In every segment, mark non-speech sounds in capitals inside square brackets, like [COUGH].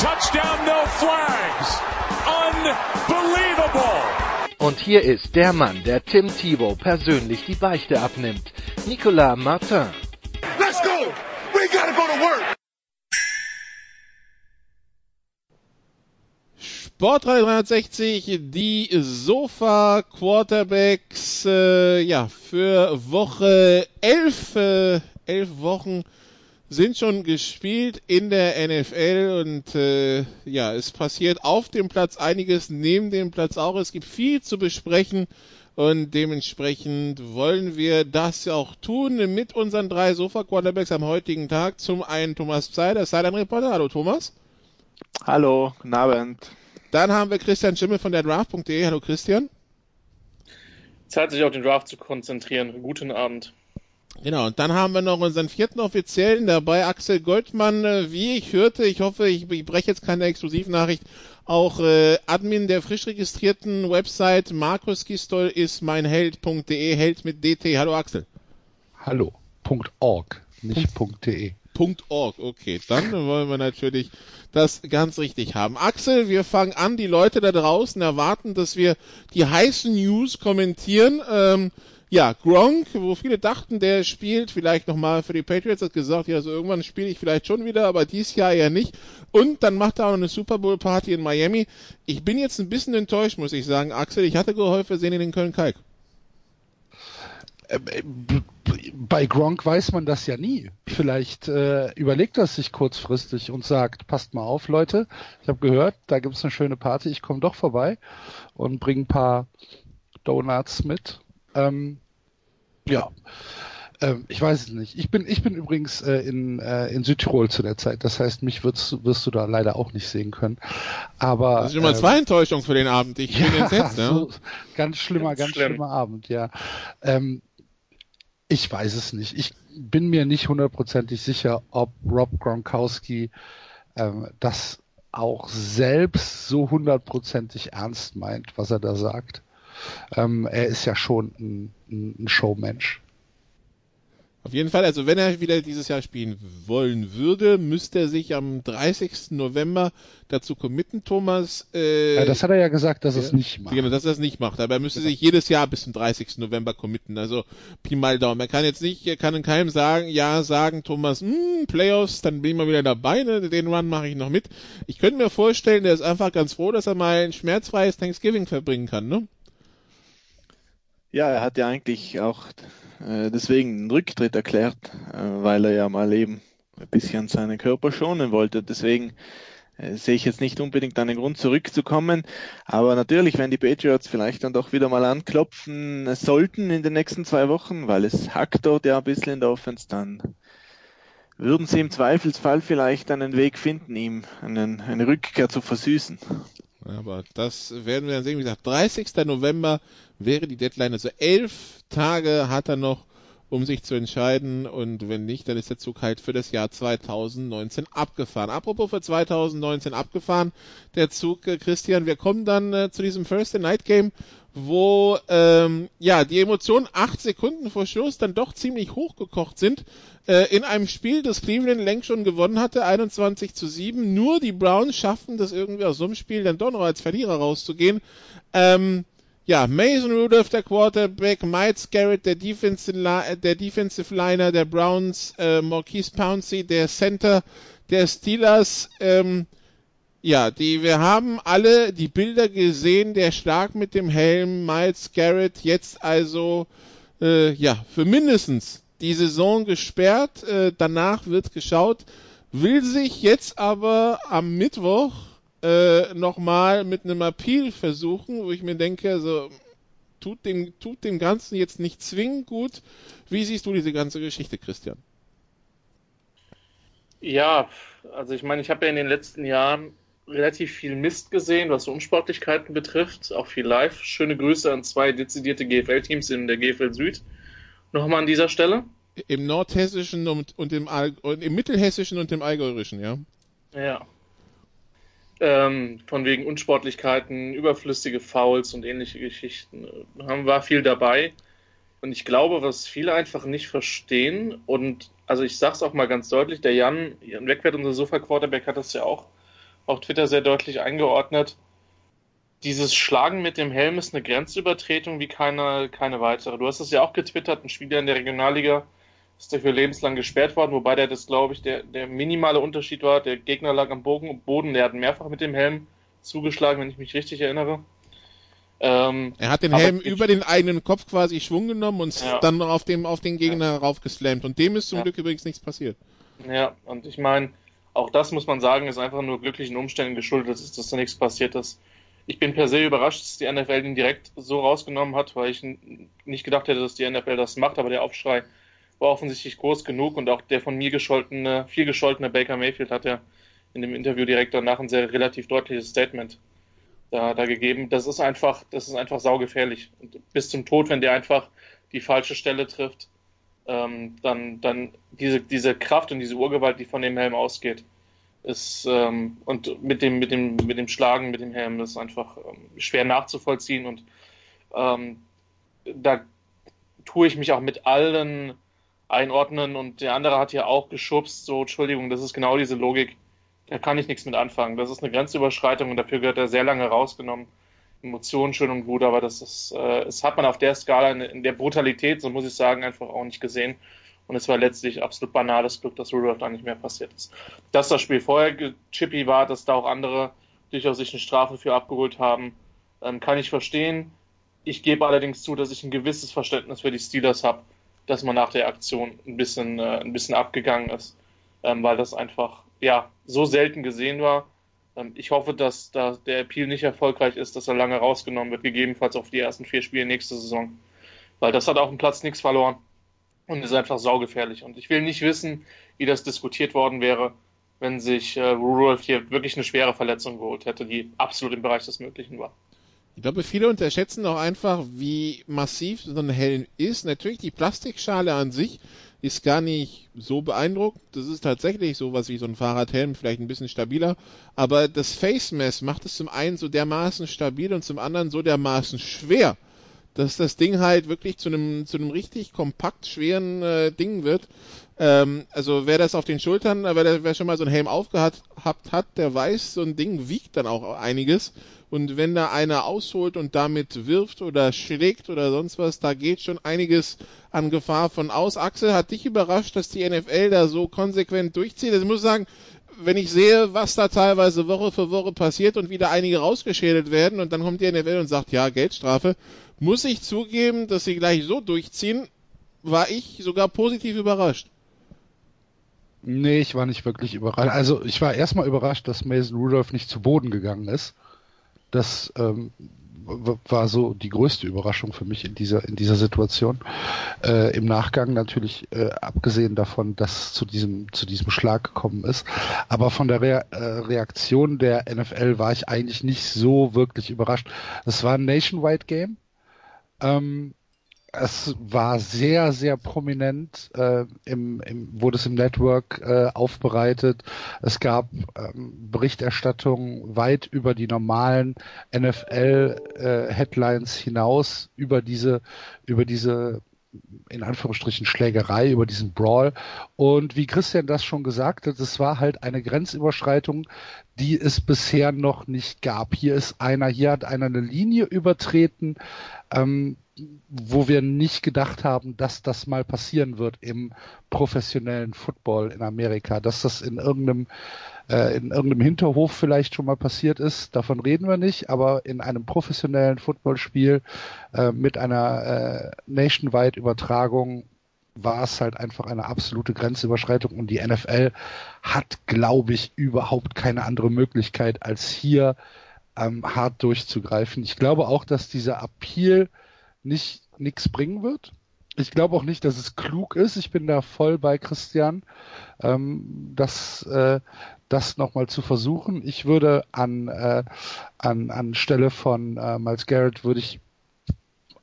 touchdown, no flags. Unbelievable. Und hier ist der Mann, der Tim Thibault persönlich die Beichte abnimmt. Nicolas Martin. Let's go! We gotta go to work! Sport 360, die Sofa Quarterbacks, äh, ja, für Woche 11, äh, 11 Wochen sind schon gespielt in der NFL und äh, ja, es passiert auf dem Platz einiges, neben dem Platz auch. Es gibt viel zu besprechen und dementsprechend wollen wir das auch tun mit unseren drei Sofa Quarterbacks am heutigen Tag. Zum einen Thomas Zeider, Sideline Reporter. Hallo Thomas. Hallo, guten Abend. Dann haben wir Christian Schimmel von der Draft.de. Hallo Christian. Zeit sich auf den Draft zu konzentrieren. Guten Abend. Genau, und dann haben wir noch unseren vierten Offiziellen dabei, Axel Goldmann. Wie ich hörte, ich hoffe, ich, ich breche jetzt keine Exklusivnachricht, auch äh, Admin der frisch registrierten Website Markus Gistol ist mein Held.de, Held mit DT. Hallo Axel. Hallo. .org, nicht .de. .org, okay. Dann wollen wir natürlich das ganz richtig haben. Axel, wir fangen an. Die Leute da draußen erwarten, dass wir die heißen News kommentieren. Ähm, ja, Gronk, wo viele dachten, der spielt vielleicht nochmal für die Patriots, hat gesagt, ja, so irgendwann spiele ich vielleicht schon wieder, aber dies Jahr eher nicht. Und dann macht er auch eine Super Bowl Party in Miami. Ich bin jetzt ein bisschen enttäuscht, muss ich sagen, Axel. Ich hatte gehofft, wir sehen ihn in Köln-Kalk. Äh, bei Gronk weiß man das ja nie. Vielleicht äh, überlegt er sich kurzfristig und sagt, passt mal auf, Leute, ich habe gehört, da gibt es eine schöne Party, ich komme doch vorbei und bringe ein paar Donuts mit. Ähm, ja. Ähm, ich weiß es nicht. Ich bin, ich bin übrigens äh, in, äh, in Südtirol zu der Zeit. Das heißt, mich wirst, wirst du da leider auch nicht sehen können. Aber das ist immer äh, zwei Enttäuschungen für den Abend. Ich bin ja, entsetzt, ja. So, ganz schlimmer, ganz, ganz schlimm. schlimmer Abend, ja. Ähm, ich weiß es nicht. Ich bin mir nicht hundertprozentig sicher, ob Rob Gronkowski ähm, das auch selbst so hundertprozentig ernst meint, was er da sagt. Ähm, er ist ja schon ein, ein Showmensch. Auf jeden Fall, also wenn er wieder dieses Jahr spielen wollen würde, müsste er sich am 30. November dazu committen, Thomas. Äh, ja, das hat er ja gesagt, dass ja, er es nicht macht. Genau, dass er es nicht macht. Aber er müsste sich jedes Jahr bis zum 30. November committen. Also Pi mal Daumen. Er kann jetzt nicht, er kann in keinem sagen, ja, sagen, Thomas, hm, Playoffs, dann bin ich mal wieder dabei, ne? den Run mache ich noch mit. Ich könnte mir vorstellen, der ist einfach ganz froh, dass er mal ein schmerzfreies Thanksgiving verbringen kann, ne? Ja, er hat ja eigentlich auch äh, deswegen einen Rücktritt erklärt, äh, weil er ja mal eben ein bisschen seinen Körper schonen wollte. Deswegen äh, sehe ich jetzt nicht unbedingt einen Grund zurückzukommen. Aber natürlich, wenn die Patriots vielleicht dann doch wieder mal anklopfen sollten in den nächsten zwei Wochen, weil es hackt dort ja ein bisschen in der Offense, dann würden sie im Zweifelsfall vielleicht einen Weg finden, ihm einen, eine Rückkehr zu versüßen. Aber das werden wir dann sehen. Wie gesagt, 30. November wäre die Deadline. Also elf Tage hat er noch, um sich zu entscheiden. Und wenn nicht, dann ist der Zug halt für das Jahr 2019 abgefahren. Apropos für 2019 abgefahren, der Zug, äh, Christian, wir kommen dann äh, zu diesem Thursday Night Game, wo ähm, ja die Emotionen acht Sekunden vor Schluss dann doch ziemlich hochgekocht sind. Äh, in einem Spiel, das Cleveland längst schon gewonnen hatte, 21 zu 7. Nur die Browns schaffen das irgendwie aus so einem Spiel dann doch noch als Verlierer rauszugehen. Ähm, ja, Mason Rudolph, der Quarterback, Miles Garrett, der Defensive, der Defensive Liner der Browns, äh, Marquise Pouncey, der Center der Steelers, ähm, ja, die, wir haben alle die Bilder gesehen, der Schlag mit dem Helm, Miles Garrett, jetzt also, äh, ja, für mindestens die Saison gesperrt, äh, danach wird geschaut, will sich jetzt aber am Mittwoch äh, nochmal mit einem Appeal versuchen, wo ich mir denke, also, tut dem, tut dem Ganzen jetzt nicht zwingend gut. Wie siehst du diese ganze Geschichte, Christian? Ja, Also ich meine, ich habe ja in den letzten Jahren relativ viel Mist gesehen, was Unsportlichkeiten betrifft, auch viel live. Schöne Grüße an zwei dezidierte GFL-Teams in der GFL Süd. Nochmal an dieser Stelle. Im Nordhessischen und, und, im, und im Mittelhessischen und im Allgäuerischen, ja. Ja. Ähm, von wegen Unsportlichkeiten, überflüssige Fouls und ähnliche Geschichten. Haben, war viel dabei. Und ich glaube, was viele einfach nicht verstehen, und also ich sag's auch mal ganz deutlich, der Jan, Jan Wegwert, unser Sofa-Quarterback, hat das ja auch auf Twitter sehr deutlich eingeordnet. Dieses Schlagen mit dem Helm ist eine Grenzübertretung wie keine, keine weitere. Du hast es ja auch getwittert, ein Spieler in der Regionalliga ist dafür lebenslang gesperrt worden, wobei der das, glaube ich, der, der minimale Unterschied war, der Gegner lag am Boden, der hat mehrfach mit dem Helm zugeschlagen, wenn ich mich richtig erinnere. Ähm, er hat den Helm über den eigenen Kopf quasi Schwung genommen und ja. dann auf, dem, auf den Gegner ja. raufgeslammt. Und dem ist zum ja. Glück übrigens nichts passiert. Ja, und ich meine, auch das muss man sagen, ist einfach nur glücklichen Umständen geschuldet, dass, da nichts passiert ist. Ich bin per se überrascht, dass die NFL den direkt so rausgenommen hat, weil ich nicht gedacht hätte, dass die NFL das macht, aber der Aufschrei war offensichtlich groß genug und auch der von mir gescholtene, viel gescholtene Baker Mayfield hat ja in dem Interview direkt danach ein sehr relativ deutliches Statement da, da gegeben. Das ist einfach, das ist einfach saugefährlich. Und bis zum Tod, wenn der einfach die falsche Stelle trifft, ähm, dann, dann diese, diese Kraft und diese Urgewalt, die von dem Helm ausgeht, ist ähm, und mit dem, mit dem, mit dem Schlagen mit dem Helm ist einfach ähm, schwer nachzuvollziehen und ähm, da tue ich mich auch mit allen einordnen und der andere hat ja auch geschubst, so Entschuldigung, das ist genau diese Logik da kann ich nichts mit anfangen. Das ist eine Grenzüberschreitung und dafür gehört er sehr lange rausgenommen. Emotionen schön und gut, aber das ist, äh, das hat man auf der Skala in, in, der Brutalität, so muss ich sagen, einfach auch nicht gesehen. Und es war letztlich absolut banales Glück, dass Rudolph da nicht mehr passiert ist. Dass das Spiel vorher chippy war, dass da auch andere durchaus sich eine Strafe für abgeholt haben, ähm, kann ich verstehen. Ich gebe allerdings zu, dass ich ein gewisses Verständnis für die Steelers habe, dass man nach der Aktion ein bisschen, äh, ein bisschen abgegangen ist, ähm, weil das einfach ja, so selten gesehen war. Ich hoffe, dass da der Appeal nicht erfolgreich ist, dass er lange rausgenommen wird, gegebenenfalls auf die ersten vier Spiele nächste Saison. Weil das hat auf dem Platz nichts verloren und ist einfach saugefährlich. Und ich will nicht wissen, wie das diskutiert worden wäre, wenn sich äh, Rudolph hier wirklich eine schwere Verletzung geholt hätte, die absolut im Bereich des Möglichen war. Ich glaube, viele unterschätzen auch einfach, wie massiv so ein Helm ist. Natürlich die Plastikschale an sich ist gar nicht so beeindruckend. Das ist tatsächlich sowas wie so ein Fahrradhelm, vielleicht ein bisschen stabiler. Aber das Face Mess macht es zum einen so dermaßen stabil und zum anderen so dermaßen schwer, dass das Ding halt wirklich zu einem, zu einem richtig kompakt schweren äh, Ding wird. Ähm, also wer das auf den Schultern, wer, wer schon mal so einen Helm aufgehabt hat, der weiß, so ein Ding wiegt dann auch einiges. Und wenn da einer ausholt und damit wirft oder schlägt oder sonst was, da geht schon einiges an Gefahr von aus. Axel, hat dich überrascht, dass die NFL da so konsequent durchzieht? Also ich muss sagen, wenn ich sehe, was da teilweise Woche für Woche passiert und wieder einige rausgeschädelt werden und dann kommt die NFL und sagt, ja, Geldstrafe, muss ich zugeben, dass sie gleich so durchziehen, war ich sogar positiv überrascht. Nee, ich war nicht wirklich überrascht. Also ich war erstmal überrascht, dass Mason Rudolph nicht zu Boden gegangen ist. Das ähm, war so die größte Überraschung für mich in dieser in dieser Situation. Äh, Im Nachgang natürlich äh, abgesehen davon, dass zu diesem zu diesem Schlag gekommen ist, aber von der Re äh, Reaktion der NFL war ich eigentlich nicht so wirklich überrascht. Es war ein Nationwide Game. Ähm, es war sehr, sehr prominent, äh, im, im, wurde es im Network äh, aufbereitet. Es gab ähm, Berichterstattung weit über die normalen NFL-Headlines äh, hinaus, über diese, über diese in Anführungsstrichen Schlägerei, über diesen Brawl. Und wie Christian das schon gesagt hat, es war halt eine Grenzüberschreitung, die es bisher noch nicht gab. Hier ist einer, hier hat einer eine Linie übertreten, ähm, wo wir nicht gedacht haben, dass das mal passieren wird im professionellen Football in Amerika, dass das in irgendeinem äh, in irgendeinem Hinterhof vielleicht schon mal passiert ist, davon reden wir nicht, aber in einem professionellen Footballspiel äh, mit einer äh, nationwide Übertragung war es halt einfach eine absolute Grenzüberschreitung. Und die NFL hat, glaube ich, überhaupt keine andere Möglichkeit, als hier ähm, hart durchzugreifen. Ich glaube auch, dass dieser Appeal nicht nichts bringen wird. ich glaube auch nicht, dass es klug ist. Ich bin da voll bei Christian, ähm, das, äh, das nochmal zu versuchen. Ich würde an, äh, an, an Stelle von äh, Miles Garrett würde ich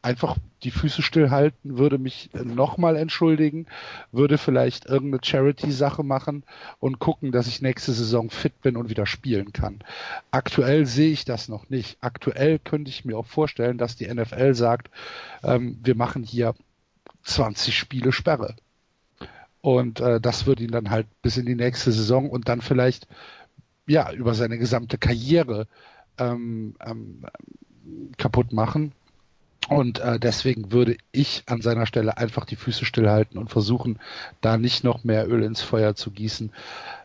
einfach die Füße stillhalten, würde mich nochmal entschuldigen, würde vielleicht irgendeine Charity-Sache machen und gucken, dass ich nächste Saison fit bin und wieder spielen kann. Aktuell sehe ich das noch nicht. Aktuell könnte ich mir auch vorstellen, dass die NFL sagt, ähm, wir machen hier 20 Spiele Sperre. Und äh, das würde ihn dann halt bis in die nächste Saison und dann vielleicht ja über seine gesamte Karriere ähm, ähm, kaputt machen. Und äh, deswegen würde ich an seiner Stelle einfach die Füße stillhalten und versuchen, da nicht noch mehr Öl ins Feuer zu gießen.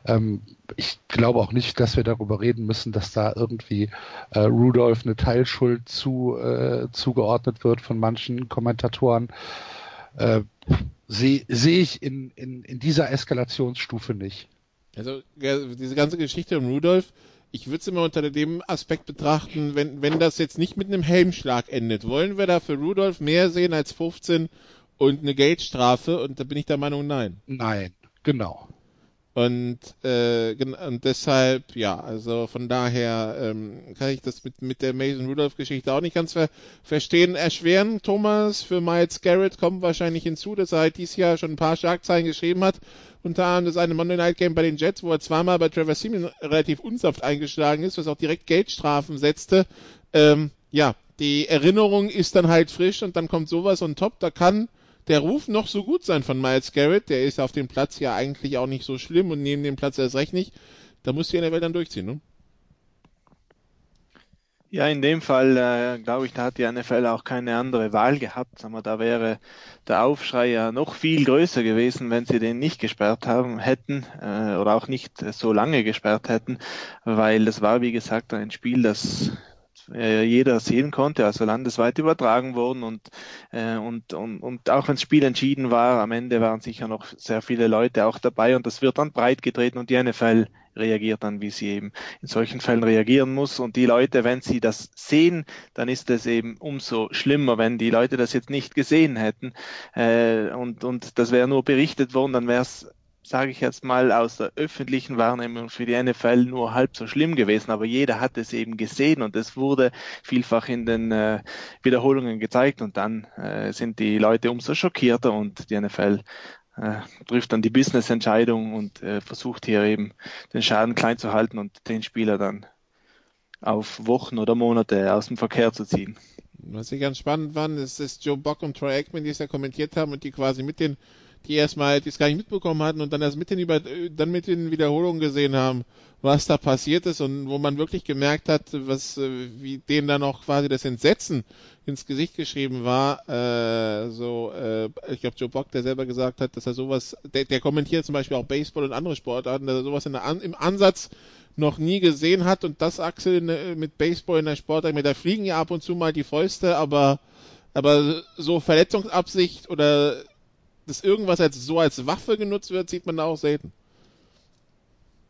Ähm, ich glaube auch nicht, dass wir darüber reden müssen, dass da irgendwie äh, Rudolf eine Teilschuld zu, äh, zugeordnet wird von manchen Kommentatoren. Äh, Sehe seh ich in, in, in dieser Eskalationsstufe nicht. Also diese ganze Geschichte um Rudolf, ich würde es immer unter dem Aspekt betrachten, wenn, wenn das jetzt nicht mit einem Helmschlag endet. Wollen wir da für Rudolf mehr sehen als 15 und eine Geldstrafe? Und da bin ich der Meinung, nein. Nein, genau. Und, äh, und deshalb, ja, also von daher ähm, kann ich das mit, mit der Mason Rudolph-Geschichte auch nicht ganz ver verstehen. Erschweren, Thomas, für Miles Garrett kommt wahrscheinlich hinzu, dass er halt dieses Jahr schon ein paar Schlagzeilen geschrieben hat. Unter anderem das eine Monday Night Game bei den Jets, wo er zweimal bei Trevor Seaman relativ unsaft eingeschlagen ist, was auch direkt Geldstrafen setzte. Ähm, ja, die Erinnerung ist dann halt frisch und dann kommt sowas on top. Da kann der Ruf noch so gut sein von Miles Garrett, der ist auf dem Platz ja eigentlich auch nicht so schlimm und neben dem Platz erst recht nicht. Da muss die NFL dann durchziehen, ne? Ja, in dem Fall äh, glaube ich, da hat die NFL auch keine andere Wahl gehabt. Sag mal, da wäre der Aufschrei ja noch viel größer gewesen, wenn sie den nicht gesperrt haben hätten äh, oder auch nicht so lange gesperrt hätten, weil das war wie gesagt ein Spiel, das äh, jeder sehen konnte, also landesweit übertragen wurden und, äh, und, und, und auch wenn das Spiel entschieden war, am Ende waren sicher noch sehr viele Leute auch dabei und das wird dann breit getreten und die NFL reagiert dann, wie sie eben in solchen Fällen reagieren muss. Und die Leute, wenn sie das sehen, dann ist es eben umso schlimmer, wenn die Leute das jetzt nicht gesehen hätten. Äh, und, und das wäre nur berichtet worden, dann wäre es sage ich jetzt mal, aus der öffentlichen Wahrnehmung für die NFL nur halb so schlimm gewesen, aber jeder hat es eben gesehen und es wurde vielfach in den äh, Wiederholungen gezeigt. Und dann äh, sind die Leute umso schockierter und die NFL äh, trifft dann die Business-Entscheidung und äh, versucht hier eben den Schaden klein zu halten und den Spieler dann auf Wochen oder Monate aus dem Verkehr zu ziehen. Was ich ganz spannend fand, ist, ist Joe Bock und Troy Aikman, die es ja kommentiert haben und die quasi mit den die erstmal die es gar nicht mitbekommen hatten und dann erst mit den, Über dann mit den Wiederholungen gesehen haben, was da passiert ist und wo man wirklich gemerkt hat, was äh, wie denen dann auch quasi das Entsetzen ins Gesicht geschrieben war. Äh, so, äh, ich glaube Joe Bock, der selber gesagt hat, dass er sowas, der, der kommentiert zum Beispiel auch Baseball und andere Sportarten, dass er sowas in der, im Ansatz noch nie gesehen hat und das Axel in, mit Baseball in der Sportart, mit da fliegen ja ab und zu mal die Fäuste, aber aber so Verletzungsabsicht oder dass irgendwas als so als Waffe genutzt wird, sieht man da auch selten.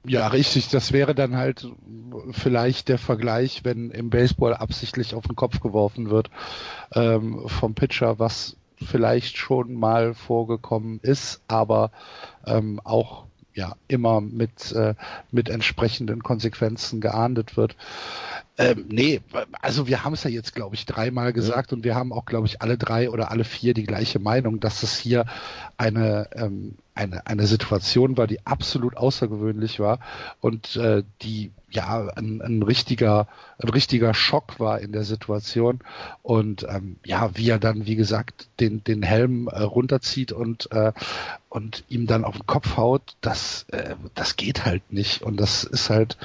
Ja, richtig. Das wäre dann halt vielleicht der Vergleich, wenn im Baseball absichtlich auf den Kopf geworfen wird ähm, vom Pitcher, was vielleicht schon mal vorgekommen ist, aber ähm, auch ja immer mit äh, mit entsprechenden Konsequenzen geahndet wird. Ähm, nee, also wir haben es ja jetzt, glaube ich, dreimal gesagt und wir haben auch, glaube ich, alle drei oder alle vier die gleiche Meinung, dass es hier eine, ähm, eine, eine Situation war, die absolut außergewöhnlich war und äh, die ja ein, ein richtiger ein richtiger Schock war in der Situation und ähm, ja wie er dann wie gesagt den den Helm äh, runterzieht und äh, und ihm dann auf den Kopf haut das äh, das geht halt nicht und das ist halt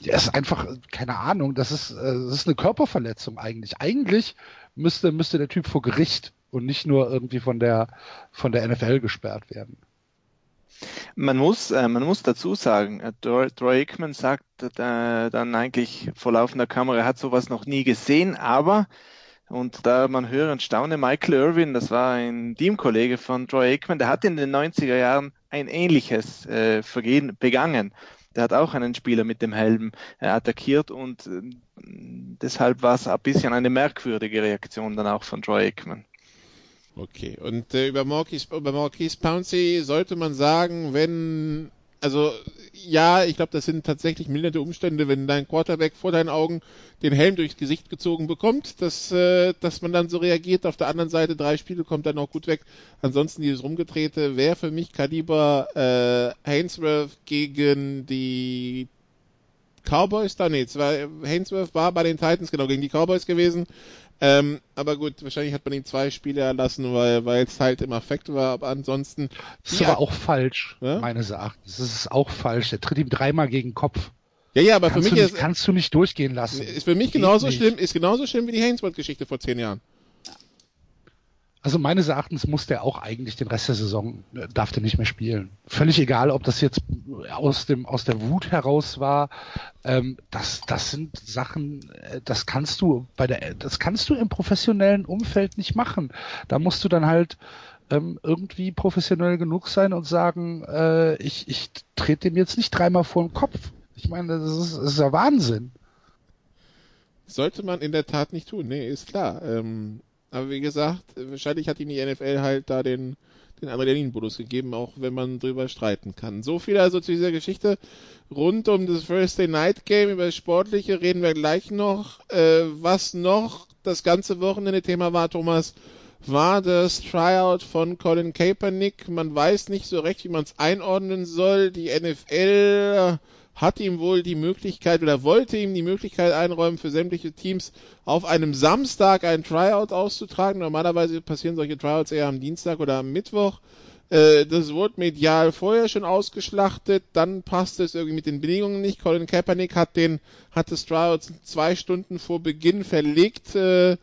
ja, ist einfach, keine Ahnung, das ist, äh, das ist eine Körperverletzung eigentlich. Eigentlich müsste, müsste der Typ vor Gericht und nicht nur irgendwie von der, von der NFL gesperrt werden. Man muss, äh, man muss dazu sagen, äh, Troy Aikman sagt äh, dann eigentlich vor laufender Kamera, er hat sowas noch nie gesehen, aber und da man höre und staune, Michael Irwin, das war ein Teamkollege von Troy Aikman, der hat in den 90er Jahren ein ähnliches äh, Vergehen begangen der hat auch einen Spieler mit dem Helm attackiert und deshalb war es ein bisschen eine merkwürdige Reaktion dann auch von Troy Aikman. Okay, und äh, über, Marquis, über Marquis Pouncey sollte man sagen, wenn, also ja, ich glaube, das sind tatsächlich mildernde Umstände, wenn dein Quarterback vor deinen Augen den Helm durchs Gesicht gezogen bekommt, dass, äh, dass man dann so reagiert. Auf der anderen Seite drei Spiele kommt dann auch gut weg. Ansonsten dieses Rumgedrehte wäre für mich Kaliber äh, Hainsworth gegen die Cowboys da, nee, zwar Hainsworth war bei den Titans genau gegen die Cowboys gewesen. Ähm, aber gut, wahrscheinlich hat man ihm zwei Spiele erlassen, weil, weil es halt im Affekt war, aber ansonsten. Das ist ja, aber auch falsch, ja? meines Erachtens. Das ist auch falsch. Der tritt ihm dreimal gegen den Kopf. Ja, ja, aber kannst für mich nicht, ist, kannst du nicht durchgehen lassen. Ist für mich genauso schlimm, ist genauso schlimm wie die Hainsworth-Geschichte vor zehn Jahren. Also meines Erachtens muss der auch eigentlich den Rest der Saison, äh, darf der nicht mehr spielen. Völlig egal, ob das jetzt aus dem, aus der Wut heraus war. Ähm, das, das sind Sachen, äh, das kannst du bei der, das kannst du im professionellen Umfeld nicht machen. Da musst du dann halt ähm, irgendwie professionell genug sein und sagen, äh, ich, ich trete dem jetzt nicht dreimal vor den Kopf. Ich meine, das ist, das ist ja Wahnsinn. Sollte man in der Tat nicht tun, nee, ist klar. Ähm, aber wie gesagt, wahrscheinlich hat ihm die NFL halt da den, den Adrenalin-Bonus gegeben, auch wenn man drüber streiten kann. So viel also zu dieser Geschichte rund um das Thursday Night Game. Über das Sportliche reden wir gleich noch. Äh, was noch das ganze Wochenende Thema war, Thomas, war das Tryout von Colin Kaepernick. Man weiß nicht so recht, wie man es einordnen soll. Die NFL hat ihm wohl die Möglichkeit oder wollte ihm die Möglichkeit einräumen, für sämtliche Teams auf einem Samstag ein Tryout auszutragen. Normalerweise passieren solche Tryouts eher am Dienstag oder am Mittwoch. Äh, das wurde medial vorher schon ausgeschlachtet, dann passte es irgendwie mit den Bedingungen nicht. Colin Kaepernick hat den, hat das Tryout zwei Stunden vor Beginn verlegt, äh,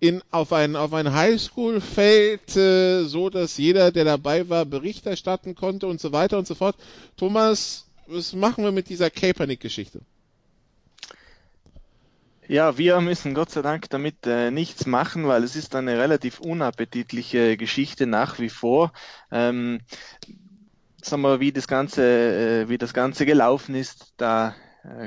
in, auf ein, auf ein Highschool-Feld, äh, so dass jeder, der dabei war, Bericht erstatten konnte und so weiter und so fort. Thomas, was machen wir mit dieser Kaepernick-Geschichte? Ja, wir müssen Gott sei Dank damit äh, nichts machen, weil es ist eine relativ unappetitliche Geschichte nach wie vor. Ähm, sagen wir, wie das Ganze, äh, wie das Ganze gelaufen ist, da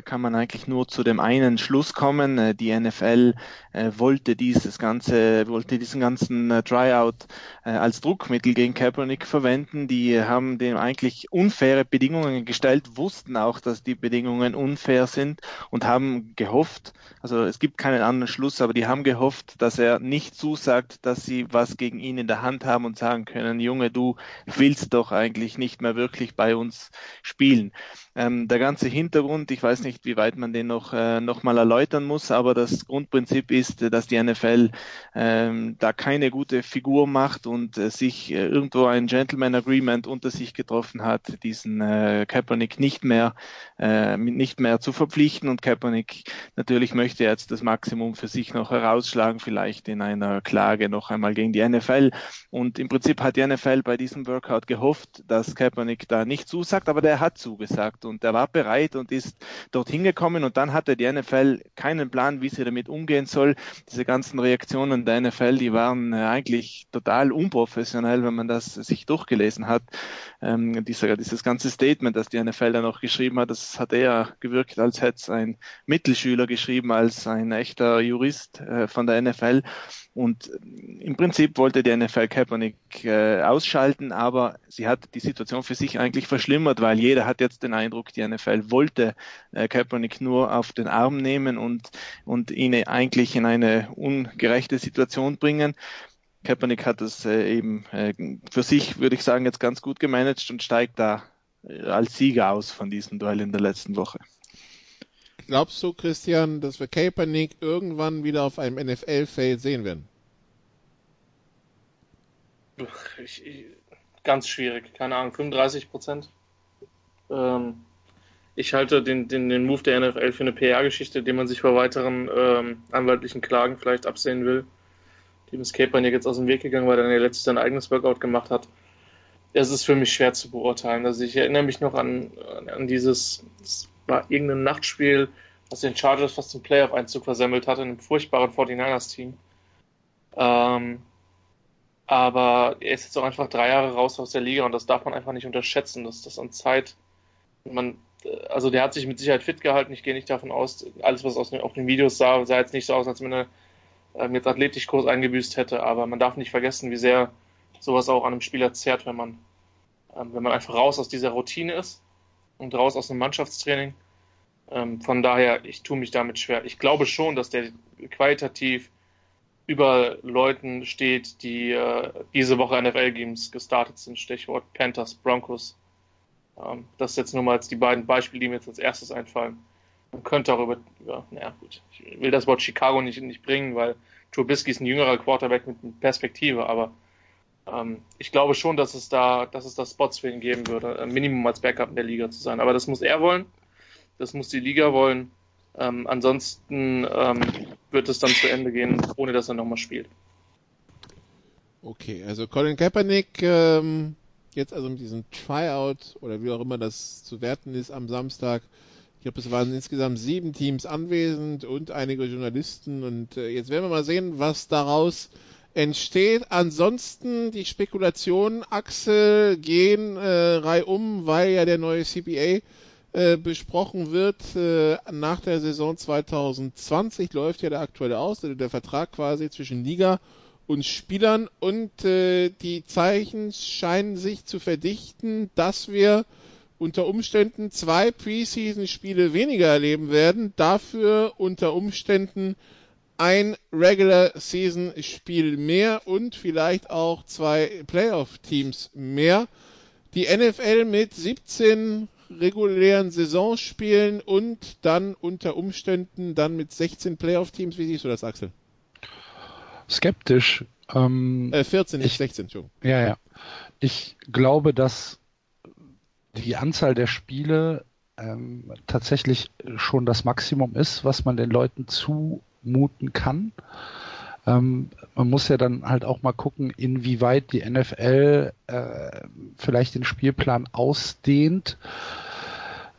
kann man eigentlich nur zu dem einen Schluss kommen. Äh, die NFL äh, wollte dieses ganze, wollte diesen ganzen Tryout als Druckmittel gegen Kaepernick verwenden. Die haben dem eigentlich unfaire Bedingungen gestellt, wussten auch, dass die Bedingungen unfair sind und haben gehofft, also es gibt keinen anderen Schluss, aber die haben gehofft, dass er nicht zusagt, dass sie was gegen ihn in der Hand haben und sagen können, Junge, du willst doch eigentlich nicht mehr wirklich bei uns spielen. Ähm, der ganze Hintergrund, ich weiß nicht, wie weit man den noch, äh, noch mal erläutern muss, aber das Grundprinzip ist, dass die NFL ähm, da keine gute Figur macht und äh, sich äh, irgendwo ein Gentleman Agreement unter sich getroffen hat, diesen äh, Kaepernick nicht mehr, äh, nicht mehr zu verpflichten. Und Kaepernick natürlich möchte jetzt das Maximum für sich noch herausschlagen, vielleicht in einer Klage noch einmal gegen die NFL und im Prinzip hat die NFL bei diesem Workout gehofft, dass Kaepernick da nicht zusagt, aber der hat zugesagt gehabt und er war bereit und ist dorthin gekommen und dann hatte die NFL keinen Plan, wie sie damit umgehen soll. Diese ganzen Reaktionen der NFL, die waren äh, eigentlich total unprofessionell, wenn man das sich durchgelesen hat. Ähm, dieser, dieses ganze Statement, das die NFL dann noch geschrieben hat, das hat eher gewirkt, als hätte es ein Mittelschüler geschrieben, als ein echter Jurist äh, von der NFL. Und im Prinzip wollte die NFL Kaepernick äh, ausschalten, aber sie hat die Situation für sich eigentlich verschlimmert, weil jeder hat jetzt den Eindruck, die NFL wollte äh, Kaepernick nur auf den Arm nehmen und, und ihn eigentlich in eine ungerechte Situation bringen. Kaepernick hat das äh, eben äh, für sich, würde ich sagen, jetzt ganz gut gemanagt und steigt da äh, als Sieger aus von diesem Duell in der letzten Woche. Glaubst du, Christian, dass wir Kaepernick irgendwann wieder auf einem NFL-Feld sehen werden? Ich, ich, ganz schwierig, keine Ahnung, 35 Prozent. Ähm, ich halte den, den, den Move der NFL für eine PR-Geschichte, den man sich vor weiteren ähm, anwaltlichen Klagen vielleicht absehen will. Dem ist Kaepernick jetzt aus dem Weg gegangen, weil er letztes sein eigenes Workout gemacht hat. Es ist für mich schwer zu beurteilen. Also ich erinnere mich noch an, an dieses, war irgendein Nachtspiel, was den Chargers fast zum Playoff-Einzug versemmelt hat in einem furchtbaren 49ers-Team. Ähm, aber er ist jetzt auch einfach drei Jahre raus aus der Liga und das darf man einfach nicht unterschätzen, dass das an Zeit, man, also der hat sich mit Sicherheit fit gehalten. Ich gehe nicht davon aus, alles was aus den, auf den Videos sah, sah jetzt nicht so aus, als wenn er ähm, jetzt Athletikkurs eingebüßt hätte. Aber man darf nicht vergessen, wie sehr sowas auch an einem Spieler zerrt, wenn man, ähm, wenn man einfach raus aus dieser Routine ist und raus aus einem Mannschaftstraining. Ähm, von daher, ich tue mich damit schwer. Ich glaube schon, dass der qualitativ über Leuten steht, die äh, diese Woche NFL-Games gestartet sind. Stichwort Panthers, Broncos. Ähm, das jetzt nur mal die beiden Beispiele, die mir jetzt als erstes einfallen. Man könnte auch über, über naja gut, ich will das Wort Chicago nicht, nicht bringen, weil Trubisky ist ein jüngerer Quarterback mit Perspektive, aber ich glaube schon, dass es da, dass es da Spots für ihn geben würde, äh, Minimum als Backup in der Liga zu sein. Aber das muss er wollen, das muss die Liga wollen. Ähm, ansonsten ähm, wird es dann zu Ende gehen, ohne dass er nochmal spielt. Okay, also Colin Kaepernick ähm, jetzt also mit diesem Tryout oder wie auch immer das zu werten ist am Samstag ich glaube, es waren insgesamt sieben Teams anwesend und einige Journalisten. Und äh, jetzt werden wir mal sehen, was daraus entsteht. Ansonsten die Spekulationen, Axel gehen äh, reihum, weil ja der neue CPA äh, besprochen wird. Äh, nach der Saison 2020 läuft ja der aktuelle aus, also der Vertrag quasi zwischen Liga und Spielern. Und äh, die Zeichen scheinen sich zu verdichten, dass wir unter Umständen zwei Preseason-Spiele weniger erleben werden, dafür unter Umständen ein Regular Season Spiel mehr und vielleicht auch zwei Playoff Teams mehr. Die NFL mit 17 regulären Saisonspielen und dann unter Umständen dann mit 16 Playoff Teams. Wie siehst du das, Axel? Skeptisch. Ähm, äh, 14, nicht ich, 16, Entschuldigung. Ja, ja. Ich glaube, dass die Anzahl der Spiele ähm, tatsächlich schon das Maximum ist, was man den Leuten zumuten kann. Ähm, man muss ja dann halt auch mal gucken, inwieweit die NFL äh, vielleicht den Spielplan ausdehnt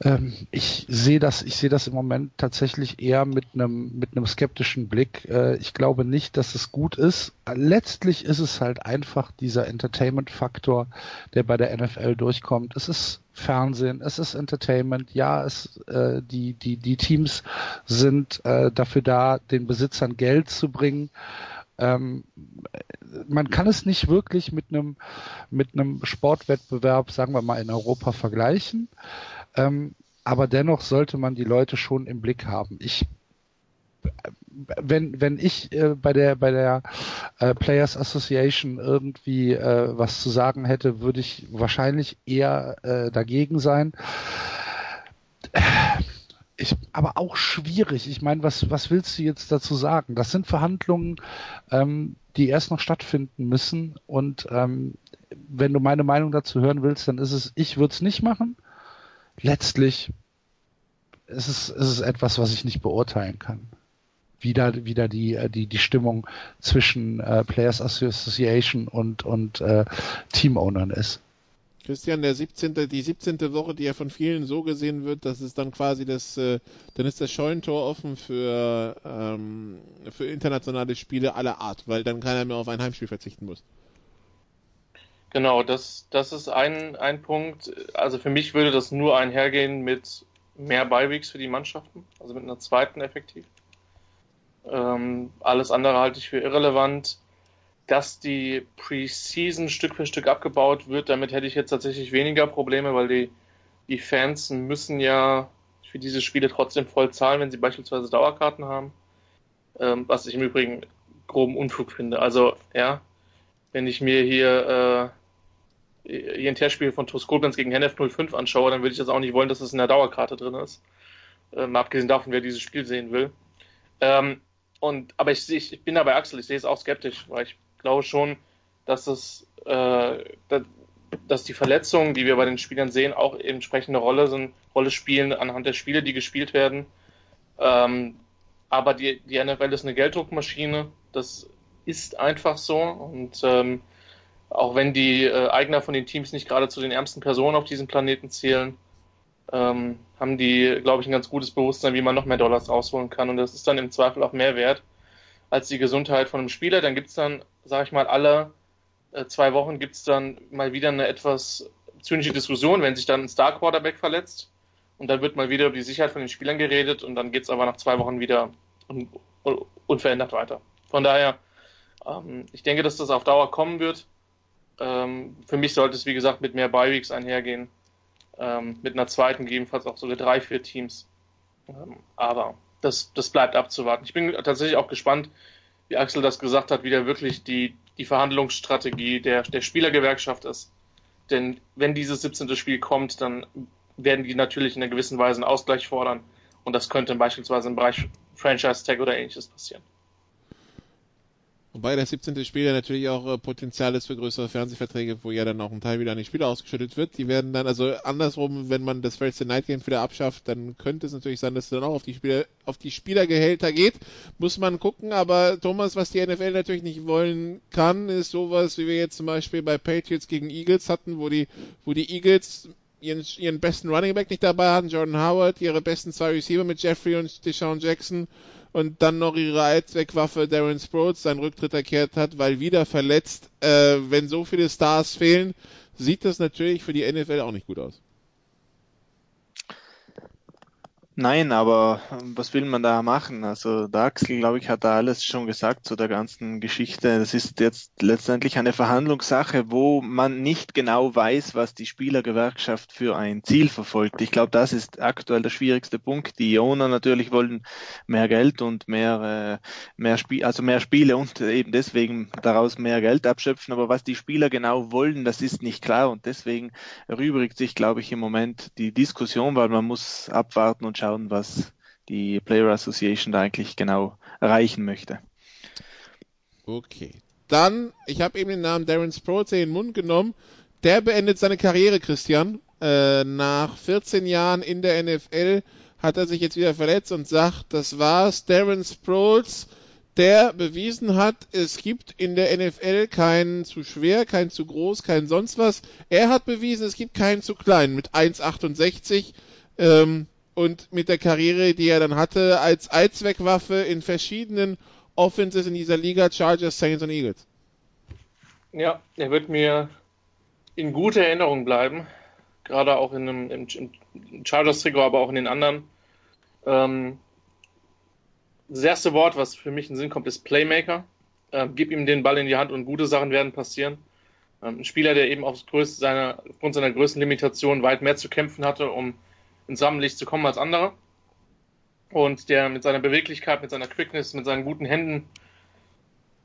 ähm, ich sehe das, ich sehe das im Moment tatsächlich eher mit einem mit einem skeptischen Blick. Äh, ich glaube nicht, dass es gut ist. Letztlich ist es halt einfach dieser Entertainment-Faktor, der bei der NFL durchkommt. Es ist Fernsehen, es ist Entertainment. Ja, es äh, die die die Teams sind äh, dafür da, den Besitzern Geld zu bringen ähm, man kann es nicht wirklich mit einem mit einem Sportwettbewerb, sagen wir mal in Europa vergleichen. Ähm, aber dennoch sollte man die Leute schon im Blick haben. Ich wenn wenn ich äh, bei der bei der äh, Players Association irgendwie äh, was zu sagen hätte, würde ich wahrscheinlich eher äh, dagegen sein. Ich, aber auch schwierig. Ich meine, was was willst du jetzt dazu sagen? Das sind Verhandlungen, ähm, die erst noch stattfinden müssen. Und ähm, wenn du meine Meinung dazu hören willst, dann ist es, ich würde es nicht machen letztlich ist es, ist es etwas, was ich nicht beurteilen kann. Wieder, wieder die, äh, die, die Stimmung zwischen äh, Players Association und, und äh, Teamownern ist. Christian, der 17., die 17. Woche, die ja von vielen so gesehen wird, dass es dann quasi das, äh, dann ist das Scheunentor offen für, ähm, für internationale Spiele aller Art, weil dann keiner mehr auf ein Heimspiel verzichten muss. Genau, das, das ist ein, ein Punkt. Also für mich würde das nur einhergehen mit mehr Beiwegs für die Mannschaften, also mit einer zweiten effektiv. Ähm, alles andere halte ich für irrelevant. Dass die Preseason Stück für Stück abgebaut wird, damit hätte ich jetzt tatsächlich weniger Probleme, weil die, die Fans müssen ja für diese Spiele trotzdem voll zahlen, wenn sie beispielsweise Dauerkarten haben. Ähm, was ich im Übrigen groben Unfug finde. Also, ja, wenn ich mir hier äh, INT-Spiel von TuS gegen Hennef 05 anschaue, dann würde ich das auch nicht wollen, dass es in der Dauerkarte drin ist. Ähm, abgesehen davon, wer dieses Spiel sehen will. Ähm, und, aber ich, ich, ich bin da Axel, ich sehe es auch skeptisch, weil ich glaube schon, dass es, äh, dass die Verletzungen, die wir bei den Spielern sehen, auch entsprechende Rolle sind, Rolle spielen anhand der Spiele, die gespielt werden. Ähm, aber die, die NFL ist eine Gelddruckmaschine, das ist einfach so und ähm, auch wenn die äh, Eigner von den Teams nicht gerade zu den ärmsten Personen auf diesem Planeten zählen, ähm, haben die, glaube ich, ein ganz gutes Bewusstsein, wie man noch mehr Dollars rausholen kann. Und das ist dann im Zweifel auch mehr wert als die Gesundheit von einem Spieler. Dann gibt's dann, sage ich mal, alle äh, zwei Wochen gibt's dann mal wieder eine etwas zynische Diskussion, wenn sich dann ein Star Quarterback verletzt. Und dann wird mal wieder über die Sicherheit von den Spielern geredet und dann geht's aber nach zwei Wochen wieder un un unverändert weiter. Von daher, ähm, ich denke, dass das auf Dauer kommen wird. Ähm, für mich sollte es, wie gesagt, mit mehr Bi-Weeks einhergehen. Ähm, mit einer zweiten, gegebenenfalls auch sogar drei, vier Teams. Ähm, aber das, das bleibt abzuwarten. Ich bin tatsächlich auch gespannt, wie Axel das gesagt hat, wie da wirklich die, die Verhandlungsstrategie der, der Spielergewerkschaft ist. Denn wenn dieses 17. Spiel kommt, dann werden die natürlich in einer gewissen Weise einen Ausgleich fordern. Und das könnte beispielsweise im Bereich Franchise Tag oder ähnliches passieren. Wobei das 17. Spiel ja natürlich auch äh, Potenzial ist für größere Fernsehverträge, wo ja dann auch ein Teil wieder an die Spieler ausgeschüttet wird. Die werden dann, also andersrum, wenn man das Thursday Night Game wieder abschafft, dann könnte es natürlich sein, dass es dann auch auf die Spieler, auf die Spielergehälter geht. Muss man gucken, aber Thomas, was die NFL natürlich nicht wollen kann, ist sowas, wie wir jetzt zum Beispiel bei Patriots gegen Eagles hatten, wo die, wo die Eagles ihren, ihren besten Running Back nicht dabei hatten, Jordan Howard, ihre besten zwei Receiver mit Jeffrey und Deshaun Jackson und dann noch ihre Allzweckwaffe Darren Sproles seinen Rücktritt erklärt hat, weil wieder verletzt. Äh, wenn so viele Stars fehlen, sieht das natürlich für die NFL auch nicht gut aus. Nein, aber ähm, was will man da machen? Also der Axel, glaube ich, hat da alles schon gesagt zu der ganzen Geschichte. Das ist jetzt letztendlich eine Verhandlungssache, wo man nicht genau weiß, was die Spielergewerkschaft für ein Ziel verfolgt. Ich glaube, das ist aktuell der schwierigste Punkt. Die Owner natürlich wollen mehr Geld und mehr, äh, mehr Spiel, also mehr Spiele und eben deswegen daraus mehr Geld abschöpfen. Aber was die Spieler genau wollen, das ist nicht klar und deswegen erübrigt sich, glaube ich, im Moment die Diskussion, weil man muss abwarten und schauen, was die Player Association da eigentlich genau erreichen möchte. Okay. Dann, ich habe eben den Namen Darren Sproles in den Mund genommen. Der beendet seine Karriere, Christian. Äh, nach 14 Jahren in der NFL hat er sich jetzt wieder verletzt und sagt, das war's. Darren Sproles, der bewiesen hat, es gibt in der NFL keinen zu schwer, keinen zu groß, keinen sonst was. Er hat bewiesen, es gibt keinen zu klein mit 1,68. Ähm, und mit der Karriere, die er dann hatte, als Allzweckwaffe in verschiedenen Offenses in dieser Liga, Chargers, Saints und Eagles. Ja, er wird mir in guter Erinnerung bleiben, gerade auch in einem im, Chargers-Trikot, aber auch in den anderen. Ähm, das erste Wort, was für mich in den Sinn kommt, ist Playmaker. Ähm, gib ihm den Ball in die Hand und gute Sachen werden passieren. Ähm, ein Spieler, der eben aufs größte seiner, aufgrund seiner größten Limitation weit mehr zu kämpfen hatte, um ins Rampenlicht zu kommen als andere. Und der mit seiner Beweglichkeit, mit seiner Quickness, mit seinen guten Händen,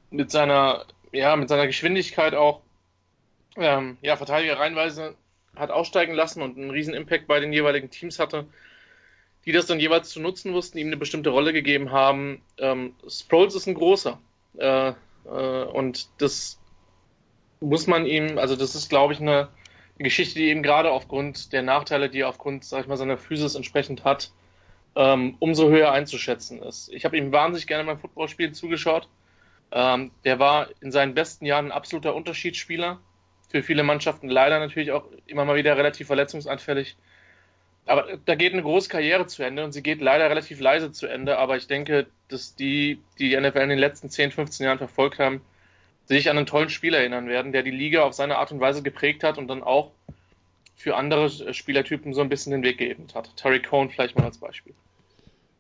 mit seiner, ja, mit seiner Geschwindigkeit auch, ähm, ja, Verteidiger reinweise hat aussteigen lassen und einen riesen Impact bei den jeweiligen Teams hatte, die das dann jeweils zu nutzen wussten, ihm eine bestimmte Rolle gegeben haben. Ähm, Sproles ist ein großer. Äh, äh, und das muss man ihm, also das ist, glaube ich, eine, Geschichte, die eben gerade aufgrund der Nachteile, die er aufgrund, sag ich mal, seiner Physis entsprechend hat, ähm, umso höher einzuschätzen ist. Ich habe ihm wahnsinnig gerne beim Footballspielen zugeschaut. Ähm, der war in seinen besten Jahren ein absoluter Unterschiedsspieler. Für viele Mannschaften leider natürlich auch immer mal wieder relativ verletzungsanfällig. Aber da geht eine große Karriere zu Ende und sie geht leider relativ leise zu Ende. Aber ich denke, dass die, die die NFL in den letzten 10, 15 Jahren verfolgt haben, sich an einen tollen Spieler erinnern werden, der die Liga auf seine Art und Weise geprägt hat und dann auch für andere Spielertypen so ein bisschen den Weg geebnet hat. Terry Cohn vielleicht mal als Beispiel.